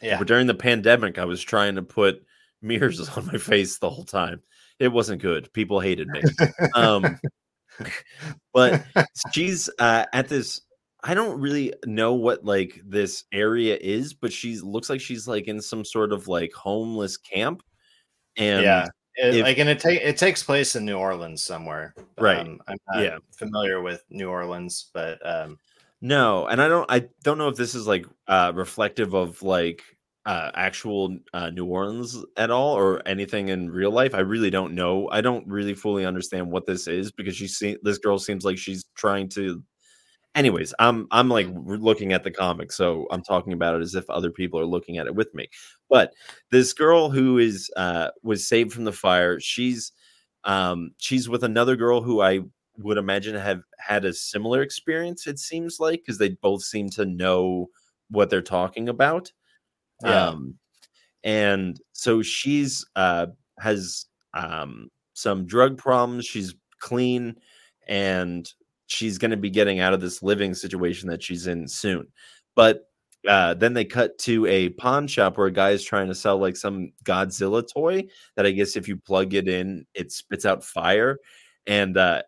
Yeah, But during the pandemic, I was trying to put mirrors on my face the whole time. It wasn't good. People hated me. um, but she's uh, at this. I don't really know what like this area is, but she looks like she's like in some sort of like homeless camp. And yeah. It- if- like, and it take it takes place in New Orleans somewhere. Right. Um, I'm not Yeah. familiar with New Orleans, but um, No, and I don't I don't know if this is like uh reflective of like uh actual uh New Orleans at all or anything in real life. I really don't know. I don't really fully understand what this is because she see this girl seems like she's trying to anyways, I'm I'm like looking at the comic, so I'm talking about it as if other people are looking at it with me. But this girl who is uh was saved from the fire, she's um she's with another girl who I would imagine have had a similar experience it seems like because they both seem to know what they're talking about Yeah. um and so she's uh has um some drug problems she's clean and she's going to be getting out of this living situation that she's in soon but uh, then they cut to a pawn shop where a guy is trying to sell like some Godzilla toy that I guess if you plug it in, it spits out fire. And uh,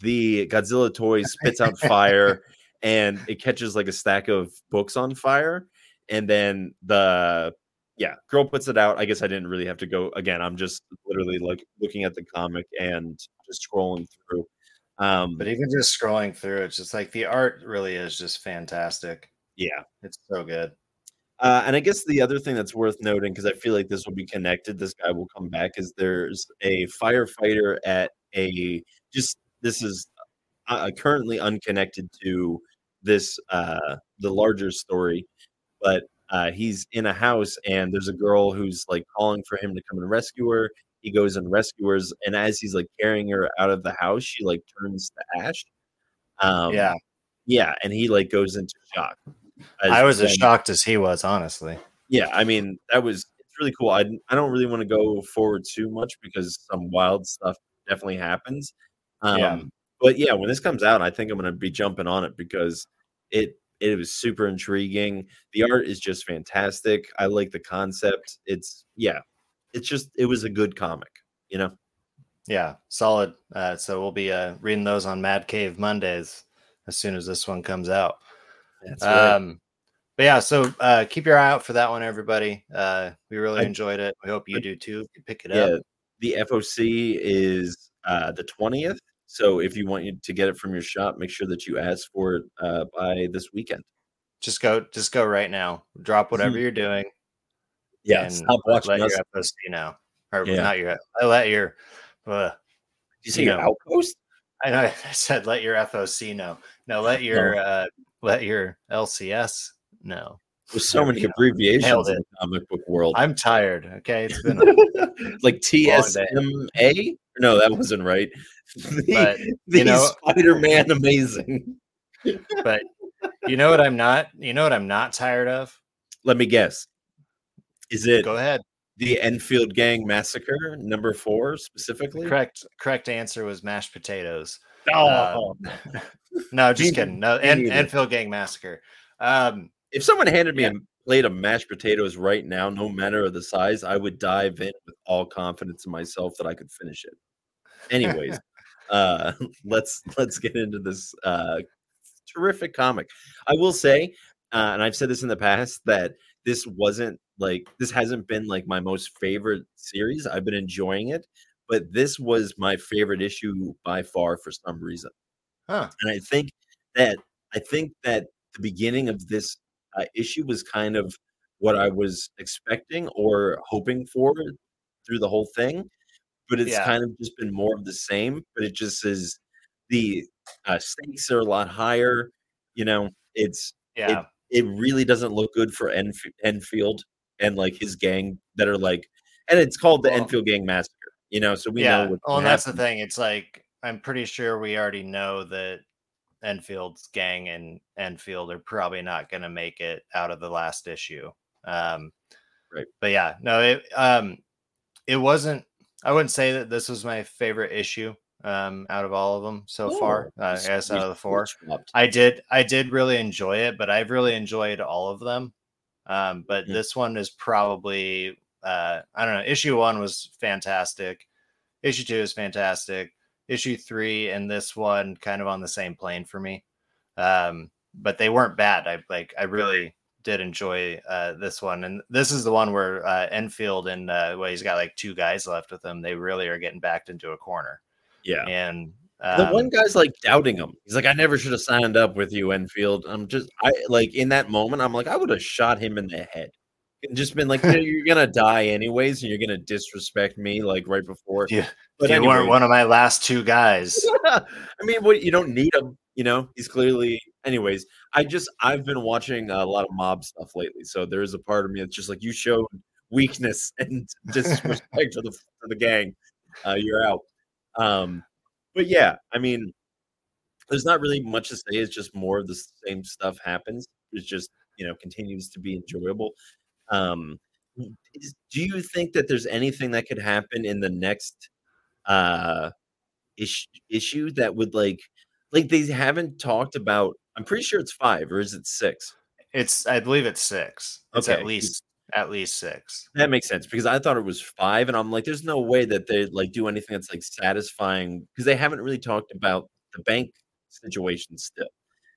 the Godzilla toy spits out fire and it catches like a stack of books on fire. And then the yeah, girl puts it out. I guess I didn't really have to go again. I'm just literally like looking at the comic and just scrolling through. Um, but even just scrolling through, it's just like the art really is just fantastic. yeah. It's so good. Uh, and I guess the other thing that's worth noting, because I feel like this will be connected, this guy will come back, is there's a firefighter at a just this is uh, currently unconnected to this uh the larger story, but uh he's in a house and there's a girl who's like calling for him to come and rescue her. He goes and rescues and as he's like carrying her out of the house, she like turns to ash. Um, yeah, yeah, and he like goes into shock. I was as shocked as he was, honestly. Yeah, I mean that was it's really cool. I I don't really want to go forward too much because some wild stuff definitely happens. Um, Yeah. But yeah, when this comes out, I think I'm going to be jumping on it because it it was super intriguing. The art is just fantastic. I like the concept. It's yeah, it's just it was a good comic. You know. Yeah, solid. Uh, so we'll be uh, reading those on Mad Cave Mondays as soon as this one comes out. That's right. Um, but yeah, so uh, keep your eye out for that one, everybody. Uh, we really I- enjoyed it. We hope you do too. If you pick it yeah, up. the FOC is uh, the twentieth. So if you want you to get it from your shop, make sure that you ask for it uh, by this weekend. Just go, just go right now. Drop whatever you're doing. Yeah, stop let watching us. your FOC know, or Yeah. not your. I let your. Uh, you see you know. outpost? I know I said let your FOC know. No, let your uh, let your LCS know. There's so many abbreviations in the comic book world. I'm tired. Okay, it's been a like. TSMA? No, that wasn't right. The, But, the know- Spider-Man Amazing. but you know what I'm not. You know what I'm not tired of. Let me guess. Is it Go ahead. the Enfield Gang Massacre number four specifically? Correct. Correct answer was mashed potatoes. Oh, No, just kidding. No, and. Enfield Gang Massacre. Um, if someone handed me Yeah. a plate of mashed potatoes right now, no matter of the size, I would dive in with all confidence in myself that I could finish it. Anyways, uh, let's let's get into this uh, terrific comic. I will say, uh, and I've said this in the past, that this wasn't like this hasn't been like my most favorite series. I've been enjoying it, but this was my favorite issue by far for some reason huh. and I think that I think that the beginning of this uh, issue was kind of what I was expecting or hoping for through the whole thing, but it's Yeah. kind of just been more of the same. But it just is the uh, stakes are a lot higher. You know, it's Yeah. it really doesn't look good for Enf- Enfield and like his gang that are like, and it's called the Well- Enfield Gang Massacre. You know, so we yeah. know. what's Well, and that's the thing. It's like I'm pretty sure we already know that Enfield's gang and Enfield are probably not going to make it out of the last issue. Um, Right. But yeah, no, it um, it wasn't. I wouldn't say that this was my favorite issue um, out of all of them so far. Oh, Uh, I guess out of the four. I did I did really enjoy it, but I've really enjoyed all of them. Um, but Mm. this one is probably uh, I don't know. Issue one was fantastic. Issue two is fantastic. Issue three and this one kind of on the same plane for me. Um, but they weren't bad. I like I really did enjoy uh, this one, and this is the one where uh, Enfield and uh, well, he's got like two guys left with him. They really are getting backed into a corner, Yeah. and the um, one guy's like doubting him. He's like, I never should have signed up with you, Enfield. I'm just, I like in that moment, I'm like, I would have shot him in the head and just been like, "Yeah, you're gonna die anyways, and you're gonna disrespect me like right before. Yeah, but you anyway, weren't one of my last two guys. I mean, what you don't need him. You know, he's clearly. Anyways, I just I've been watching a lot of mob stuff lately, so there is a part of me that's just like, you showed weakness and disrespect to the to the gang. Uh, you're out. Um, but yeah, I mean, there's not really much to say. It's just more of the same stuff happens. It's just you know continues to be enjoyable. Um, is, do you think that there's anything that could happen in the next uh ish, issue that would like like they haven't talked about? I'm pretty sure it's five, or is it six? It's I believe it's six. It's Okay. at least at least six. That makes sense because I thought it was five, and I'm like, there's no way that they like do anything that's like satisfying because they haven't really talked about the bank situation still.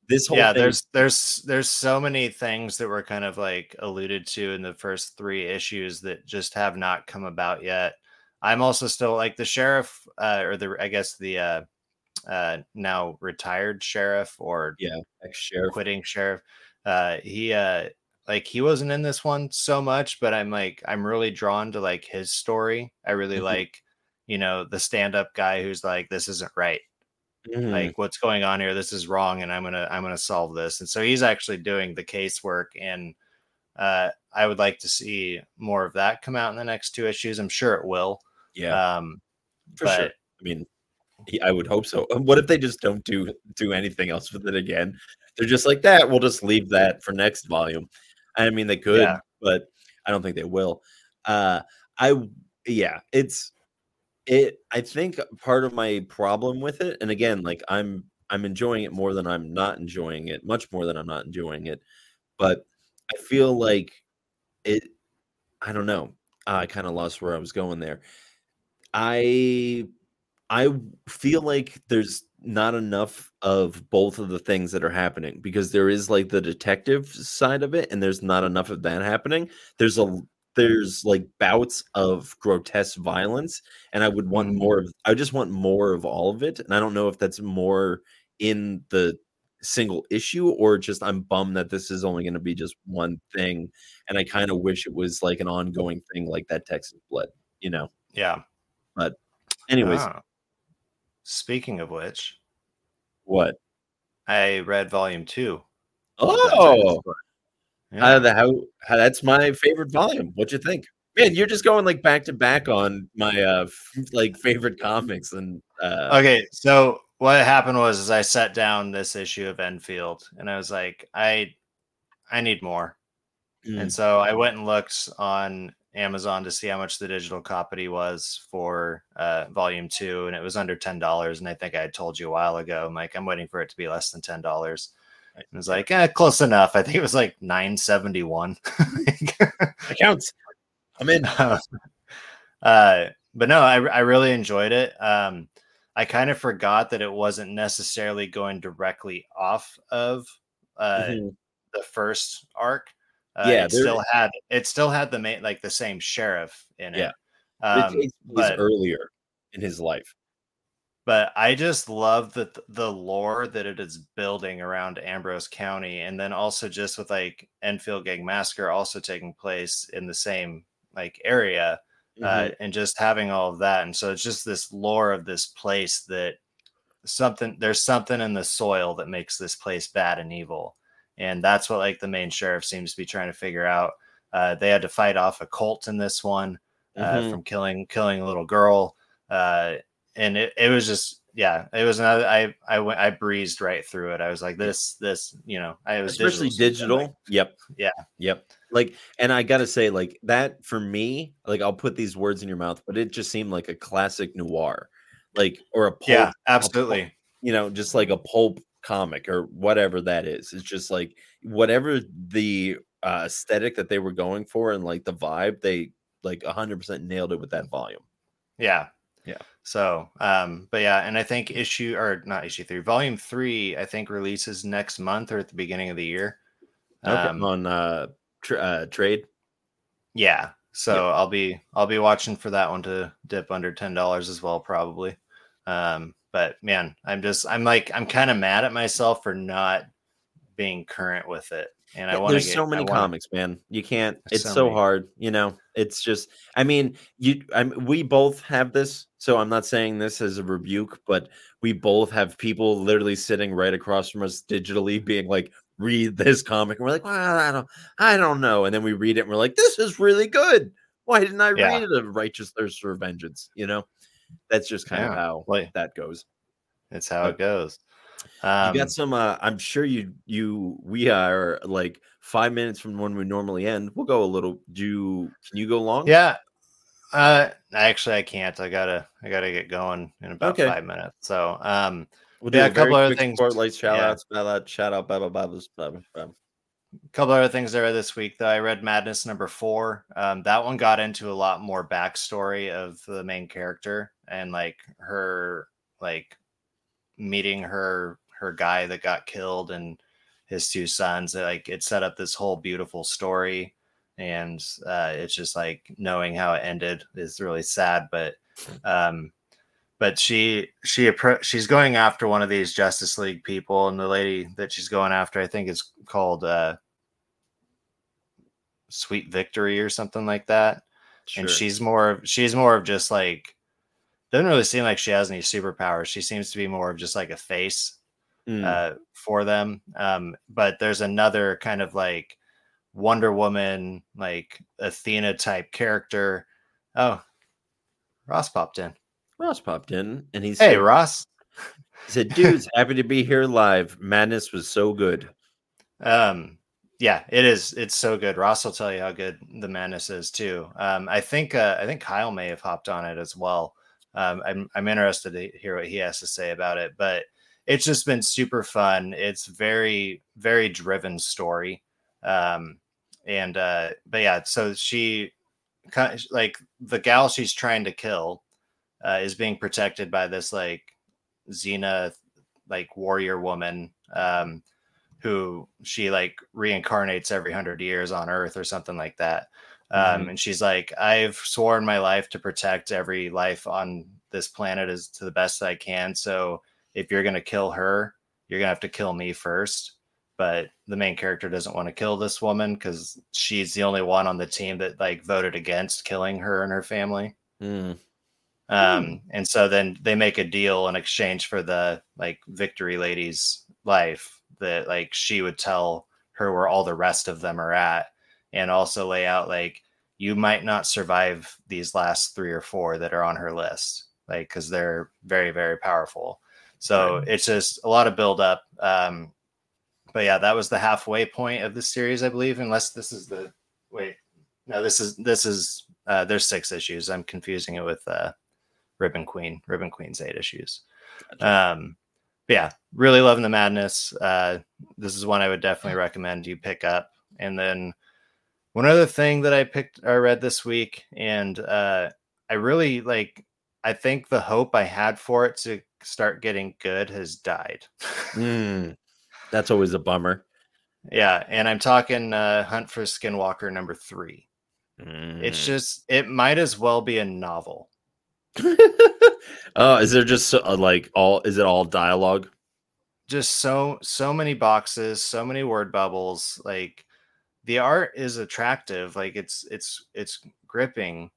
This whole Yeah, thing, there's there's there's so many things that were kind of like alluded to in the first three issues that just have not come about yet. I'm also still like the sheriff, uh, or the I guess the uh, uh, now retired sheriff or yeah, ex sheriff. quitting sheriff. Uh, he uh, like he wasn't in this one so much, but I'm like I'm really drawn to like his story. I really Mhm. like, you know the stand-up guy who's like this isn't right Mhm. like what's going on here this is wrong and i'm gonna i'm gonna solve this and so he's actually doing the casework and uh i would like to see more of that come out in the next two issues i'm sure it will yeah, um for but sure. I mean, I would hope so. Um, What if they just don't do do anything else with it again? They're just like that. We'll just leave that for next volume. I mean, they could, Yeah. but I don't think they will. Uh, I yeah, it's it. I think uh, part of my problem with it, and again, like I'm I'm enjoying it more than I'm not enjoying it, much more than I'm not enjoying it. But I feel like it. I don't know. Uh, I kind of lost where I was going there. I I feel like there's not enough of both of the things that are happening because there is like the detective side of it and there's not enough of that happening. There's a there's like bouts of grotesque violence and I would want Mhm. more of I just want more of all of it and I don't know if that's more in the single issue or just I'm bummed that this is only going to be just one thing and I kind of wish it was like an ongoing thing like that Texas blood, you know. yeah But Anyways, Ah. speaking of which what? i read volume two of that Texas Oh, Blood. how, the, how, how that's my favorite volume. What'd you think? Man, you're just going like back to back on my uh like favorite comics and uh okay so what happened was is i sat down this issue of enfield and i was like i i need more mm, and so i went and looked on amazon to see how much the digital copy was for uh volume two and it was under ten dollars and i think i had told you a while ago i'm like i'm waiting for it to be less than ten dollars and it was like eh, close enough i think it was like 971 that counts. I'm in. uh, but no, I, I really enjoyed it. Um, I kind of forgot that it wasn't necessarily going directly off of uh, Mhm. the first arc. Uh, Yeah, it still had it still had the main like the same sheriff in it. Yeah. It Um, takes but- earlier in his life. But I just love the the lore that it is building around Ambrose County, and then also just with like Enfield Gang Massacre also taking place in the same like area, Mhm. uh, and just having all of that, and so it's just this lore of this place that something there's something in the soil that makes this place bad and evil, and that's what like the main sheriff seems to be trying to figure out. Uh, they had to fight off a cult in this one uh, Mhm. from killing killing a little girl. Uh, and it, it was just yeah, it was another. I I went I breezed right through it. I was like this this you know I was especially digital, digital. Yep. Yeah. Yep. Like, and I gotta say, like that for me, like I'll put these words in your mouth, but it just seemed like a classic noir, like or a pulp, yeah, absolutely. you know, just like a pulp comic or whatever that is. It's just like whatever the uh, aesthetic that they were going for and like the vibe, they like hundred percent nailed it with that volume. Yeah. Yeah. So, um, but yeah, and I think issue or not issue three, volume three, I think releases next month or at the beginning of the year. Okay. Um, On uh, tr- uh, trade. yeah. So I'll be I'll be watching for that one to dip under ten dollars as well, probably. Um, but man, I'm just I'm like I'm kind of mad at myself for not being current with it. And I want there's get so many wanna- comics, man. You can't. There's It's so so, hard, you know. It's just. I mean, you. I'm. We both have this, so I'm not saying this as a rebuke, but we both have people literally sitting right across from us digitally, being like, "Read this comic," and we're like, "Well, I don't. I don't know," and then we read it, and we're like, "This is really good. Why didn't I Yeah. read it? A righteous thirst for vengeance." You know. That's just kind of how Like, that goes. it's how it goes. You Um, got some. Uh, I'm sure you. You. We are like five minutes from when we normally end. We'll go a little. Do you, can you go long? yeah. Uh, actually, I can't. I gotta, I gotta get going in about Okay. five minutes. So, um, We'll Yeah, do a couple other things. Spotlight, shout Yeah. outs, shout out, shout out, blah blah blah blah. blah, blah. a couple other things there this week though. I read Madness number four. Um, that one got into a lot more backstory of the main character and like her, like meeting her her guy that got killed and his two sons. Like it set up this whole beautiful story, and uh, it's just like knowing how it ended is really sad. But um, but she she appro- she's going after one of these Justice League people, and the lady that she's going after, I think, is called uh, Sweet Victory or something like that. Sure. And she's more of she's more of just like doesn't really seem like she has any superpowers. She seems to be more of just like a face Mm. uh, for them. Um, but there's another kind of like Wonder Woman, like Athena type character. Oh, Ross popped in. Ross popped in and he Hey, Ross. he said, dudes, happy to be here live. Madness was so good. Um, yeah, it is. It's so good. Ross will tell you how good the madness is too. Um, I think uh, I think Kyle may have hopped on it as well. Um, I'm I'm interested to hear what he has to say about it, but it's just been super fun. It's very very driven story, um, and uh, but yeah, so she like the gal she's trying to kill uh, is being protected by this like Xena like warrior woman. Um, who she like reincarnates every hundred years on Earth or something like that. Um, Mhm. And she's like, I've sworn my life to protect every life on this planet as to the best I can. So if you're gonna kill her, you're gonna have to kill me first. But the main character doesn't want to kill this woman because she's the only one on the team that like voted against killing her and her family. Mm. Um, and so then they make a deal in exchange for the like victory lady's life that like she would tell her where all the rest of them are at and also lay out like you might not survive these last three or four that are on her list like because they're very very powerful. So Right. it's just a lot of build up um but yeah that was the halfway point of the series i believe unless this is the wait no this is this is uh there's six issues. I'm confusing it with uh ribbon queen ribbon queen's eight issues. Um yeah really loving the madness. Uh this is one i would definitely recommend you pick up. And then one other thing that i picked i read this week and uh i really like i think the hope i had for it to start getting good has died Mm. That's always a bummer. yeah and i'm talking uh hunt for skinwalker number three it's Mm. just it might as well be a novel oh, is there just uh, like all? Is it all dialogue? just so so many boxes so many word bubbles like the art is attractive like it's it's it's gripping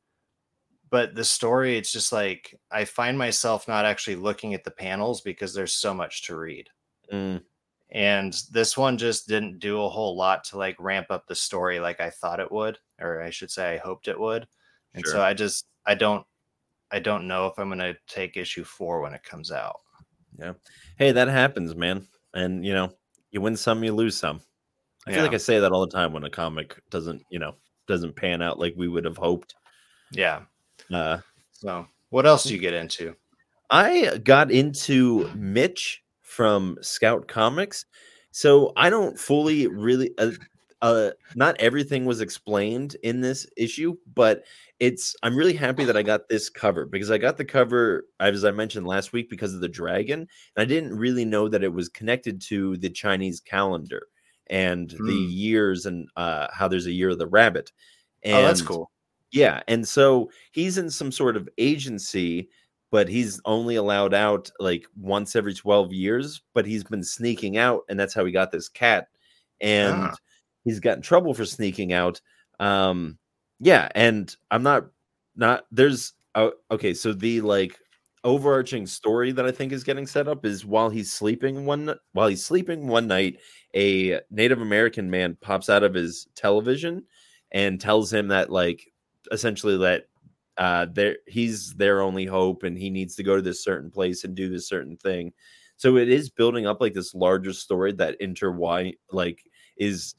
but the story it's just like i find myself not actually looking at the panels because there's so much to read Mm. and this one just didn't do a whole lot to like ramp up the story like i thought it would or i should say i hoped it would and so i just i don't i don't know if i'm going to take issue 4 when it comes out Yeah. Hey, that happens, man. And you know, you win some, you lose some. I feel Yeah. like I say that all the time when a comic doesn't, you know, doesn't pan out like we would have hoped. yeah Uh, so what else do you get into I got into Mitch from Scout Comics. So I don't fully really uh, uh not everything was explained in this issue, but it's I'm really happy that I got this cover because I got the cover as I mentioned last week because of the dragon and I didn't really know that it was connected to the Chinese calendar and the Hmm. years and uh how there's a year of the rabbit. And oh that's cool yeah, and so he's in some sort of agency, but he's only allowed out like once every 12 years, but he's been sneaking out and that's how he got this cat. And Ah. he's got in trouble for sneaking out. Um yeah, and I'm not not there's uh, okay, so the like overarching story that I think is getting set up is while he's sleeping one while he's sleeping one night, a Native American man pops out of his television and tells him that like essentially that uh there he's their only hope and he needs to go to this certain place and do this certain thing. So it is building up like this larger story that intertwine like is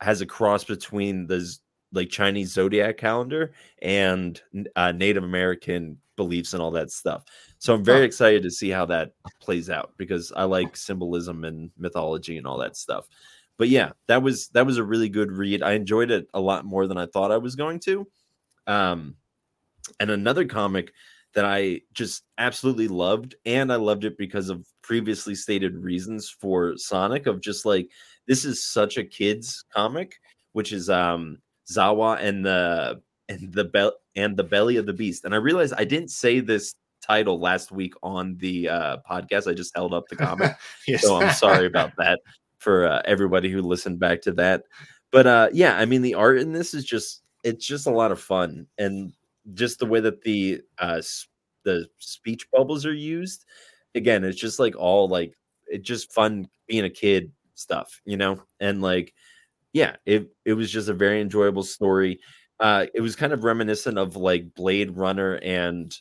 has a cross between the like Chinese zodiac calendar and uh, Native American beliefs and all that stuff. So I'm very excited to see how that plays out because I like symbolism and mythology and all that stuff. But yeah, that was that was a really good read. I enjoyed it a lot more than I thought I was going to. Um, and another comic that I just absolutely loved, and I loved it because of previously stated reasons for Sonic of just like this is such a kids comic, which is um Zawa and the and the bell and the belly of the beast. And I realized I didn't say this title last week on the uh podcast. I just held up the comic. Yes. So I'm sorry about that for uh, everybody who listened back to that. But uh yeah, I mean the art in this is just it's just a lot of fun and just the way that the uh the speech bubbles are used. Again, it's just like all like it's just fun being a kid stuff, you know? And like, yeah, it it was just a very enjoyable story. Uh it was kind of reminiscent of like Blade Runner and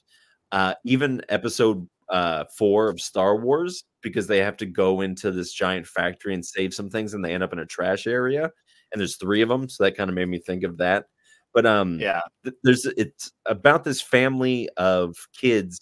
uh even episode uh four of Star Wars because they have to go into this giant factory and save some things and they end up in a trash area and there's three of them so that kind of made me think of that but um Yeah. th- there's it's about this family of kids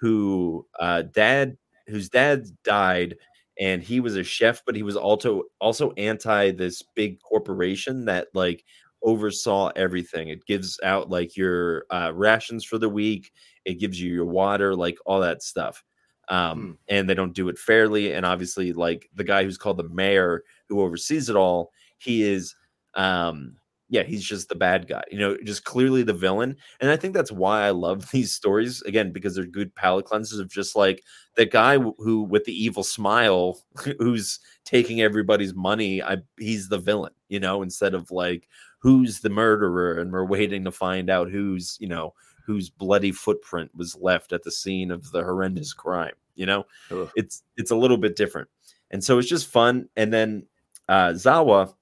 who uh dad whose dad died and he was a chef but he was also also anti this big corporation that like oversaw everything. It gives out like your uh rations for the week. It gives you your water like all that stuff um and they don't do it fairly and obviously like the guy who's called the mayor who oversees it all he is um yeah he's just the bad guy you know just clearly the villain and i think that's why i love these stories again because they're good palate cleansers of just like the guy who with the evil smile who's taking everybody's money i he's the villain you know instead of like who's the murderer and we're waiting to find out who's you know whose bloody footprint was left at the scene of the horrendous crime you know Ugh. it's it's a little bit different and so it's just fun and then uh zawa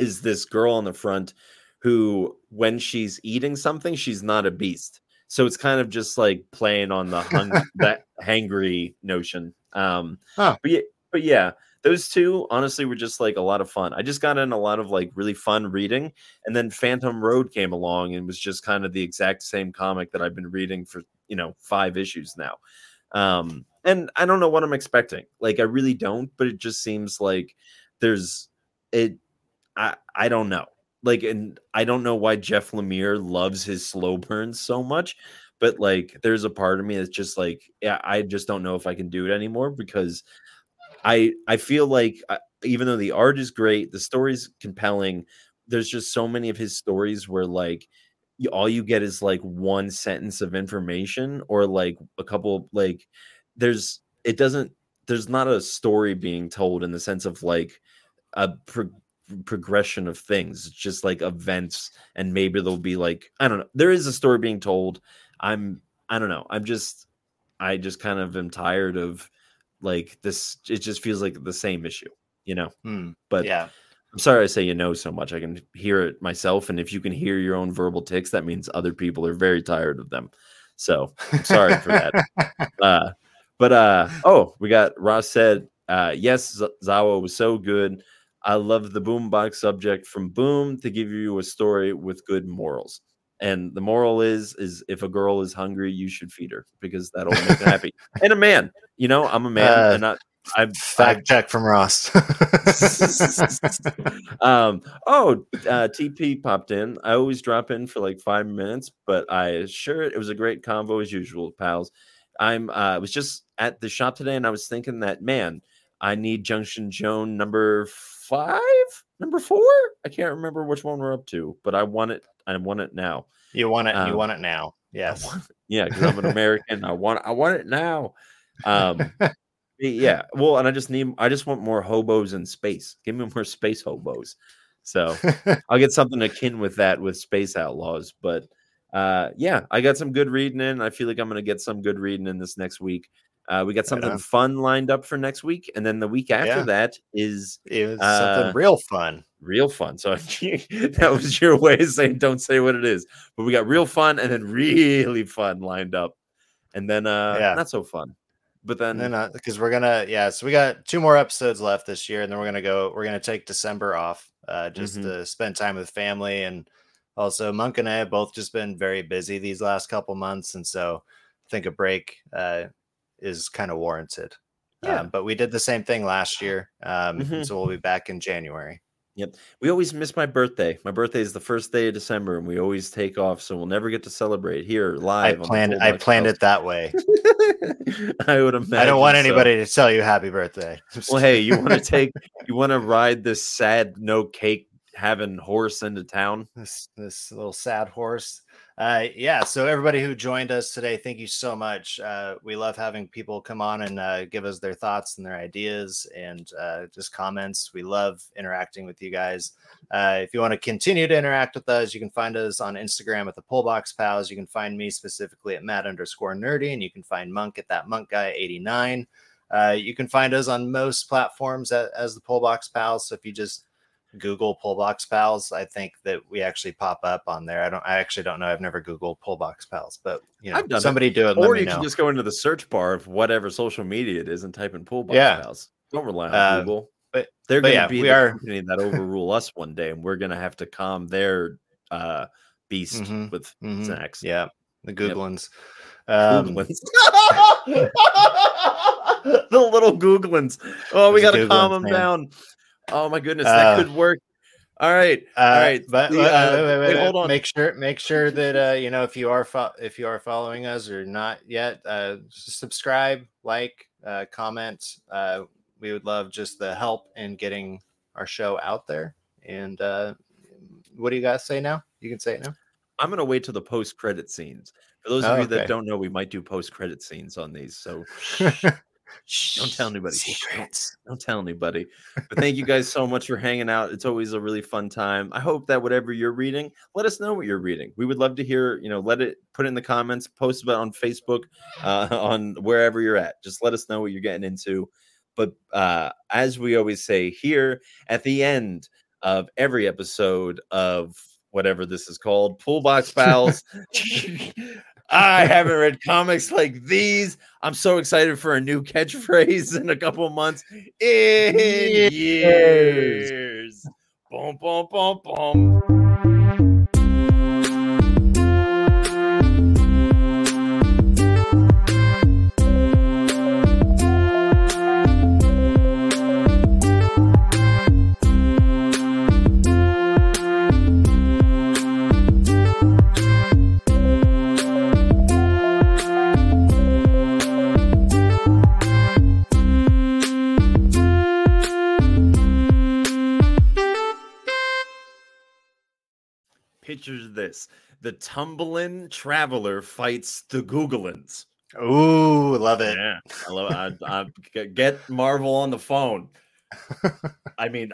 is this girl on the front who when she's eating something she's not a beast. So it's kind of just like playing on the hung- that hangry notion um Huh. but yeah but yeah those two honestly were just like a lot of fun. I just got in a lot of like really fun reading and then phantom road came along and was just kind of the exact same comic that i've been reading for you know five issues now. Um and i don't know what i'm expecting. Like i really don't but it just seems like there's it i i don't know. Like and i don't know why jeff lemire loves his slow burns so much but like there's a part of me that's just like yeah i just don't know if i can do it anymore because i i feel like uh, even though the art is great the story's compelling there's just so many of his stories where like all you get is like one sentence of information or like a couple like there's it doesn't there's not a story being told in the sense of like a pro- progression of things it's just like events and maybe there'll be like i don't know there is a story being told i'm i don't know i'm just i just kind of am tired of like this it just feels like the same issue you know Hmm. but yeah. I'm sorry I say you know so much. I can hear it myself, and if you can hear your own verbal ticks, that means other people are very tired of them. So I'm sorry for that. Uh, but uh, oh, we got Ross said, uh, yes, Z- Zawa was so good. I love the boombox subject from Boom to give you a story with good morals. And the moral is, is if a girl is hungry, you should feed her because that'll make her happy. And a man, you know, I'm a man, Uh, and I, I'm Fact check from Ross. um oh uh tp popped in i always drop in for like five minutes but i assure it it was a great convo as usual pals i'm uh I was just at the shop today and i was thinking that man i need junction joan number five number four i can't remember which one we're up to but i want it i want it now you want it. you Um, want it now. Yes. want- yeah because i'm an american i want i want it now um yeah well and i just need i just want more hobos in space give me more space hobos so I'll get something akin with that with Space Outlaws. But uh, yeah, I got some good reading in. I feel like I'm going to get some good reading in this next week. Uh, we got something on. fun lined up for next week, and then the week after Yeah. that is it was Uh, something real fun. real fun. So that was your way of saying don't say what it is. But we got real fun and then really fun lined up, and then uh, Yeah. not so fun. But then, because we're gonna yeah, so we got two more episodes left this year, and then we're gonna go. We're gonna take December off, uh, just Mhm. to spend time with family, and also Monk and I have both just been very busy these last couple months, and so I think a break uh, is kind of warranted. Yeah. Um, but we did the same thing last year, um, Mhm. so we'll be back in January. Yep. We always miss my birthday. My birthday is the first day of December, and we always take off, so we'll never get to celebrate here live. the planned. I planned House. it that way. I would imagine. I don't want so. anybody to tell you happy birthday. Well, hey, you want to take, you want to ride this sad, no cake having horse into town? this this little sad horse. Uh, yeah. So everybody who joined us today, thank you so much. Uh, we love having people come on and uh, give us their thoughts and their ideas and uh, just comments. We love interacting with you guys. Uh, if you want to continue to interact with us, you can find us on Instagram at the Pullbox Pals. You can find me specifically at Mad underscore Nerdy, and you can find Monk at that Monk Guy eighty nine. You can find us on most platforms as, as the Pullbox Pals. So if you just Google Pullbox Pals, I think that we actually pop up on there. I don't. I actually don't know. I've never Googled Pullbox Pals, but you know, I've done somebody do it. or you know. can just go into the search bar of whatever social media it is and type in Pullbox Yeah. Pals. Don't rely on Uh, Google. but- they're going to yeah, be the are- company that overrule us one day, and we're going to have to calm their uh, beast Mhm, with Mhm. snacks. Yeah, the Yep. Googlins. Um, Googlins. the little Googlins. Oh, we got to calm them man. down. Oh my goodness, Uh, that could work. All right. Uh, All right, but the, uh, uh, wait, wait, wait, wait, hold on. Make sure, make sure that uh, you know if you are fo- if you are following us or not yet, uh, subscribe, like, uh, comment. Uh, we would love just the help in getting our show out there. And uh, what do you guys say now? You can say it now. I'm gonna wait till the post credit scenes. For those Oh, of you that don't know, we might do post credit scenes on these, so don't tell anybody. Secrets. don't tell anybody. But thank you guys so much for hanging out. It's always a really fun time. I hope that whatever you're reading, let us know what you're reading. We would love to hear. You know, let it put it in the comments, post about it on Facebook, uh, on wherever you're at. Just let us know what you're getting into. But uh, as we always say here at the end of every episode of whatever this is called, Pullbox Pals. I haven't read comics like these. I'm so excited for a new catchphrase in a couple months. In Years. years. Boom, boom, boom, boom. Pictures this. The tumbling traveler fights the Googleans. Ooh, love it. Yeah, I love it. I, I, get Marvel on the phone. I mean,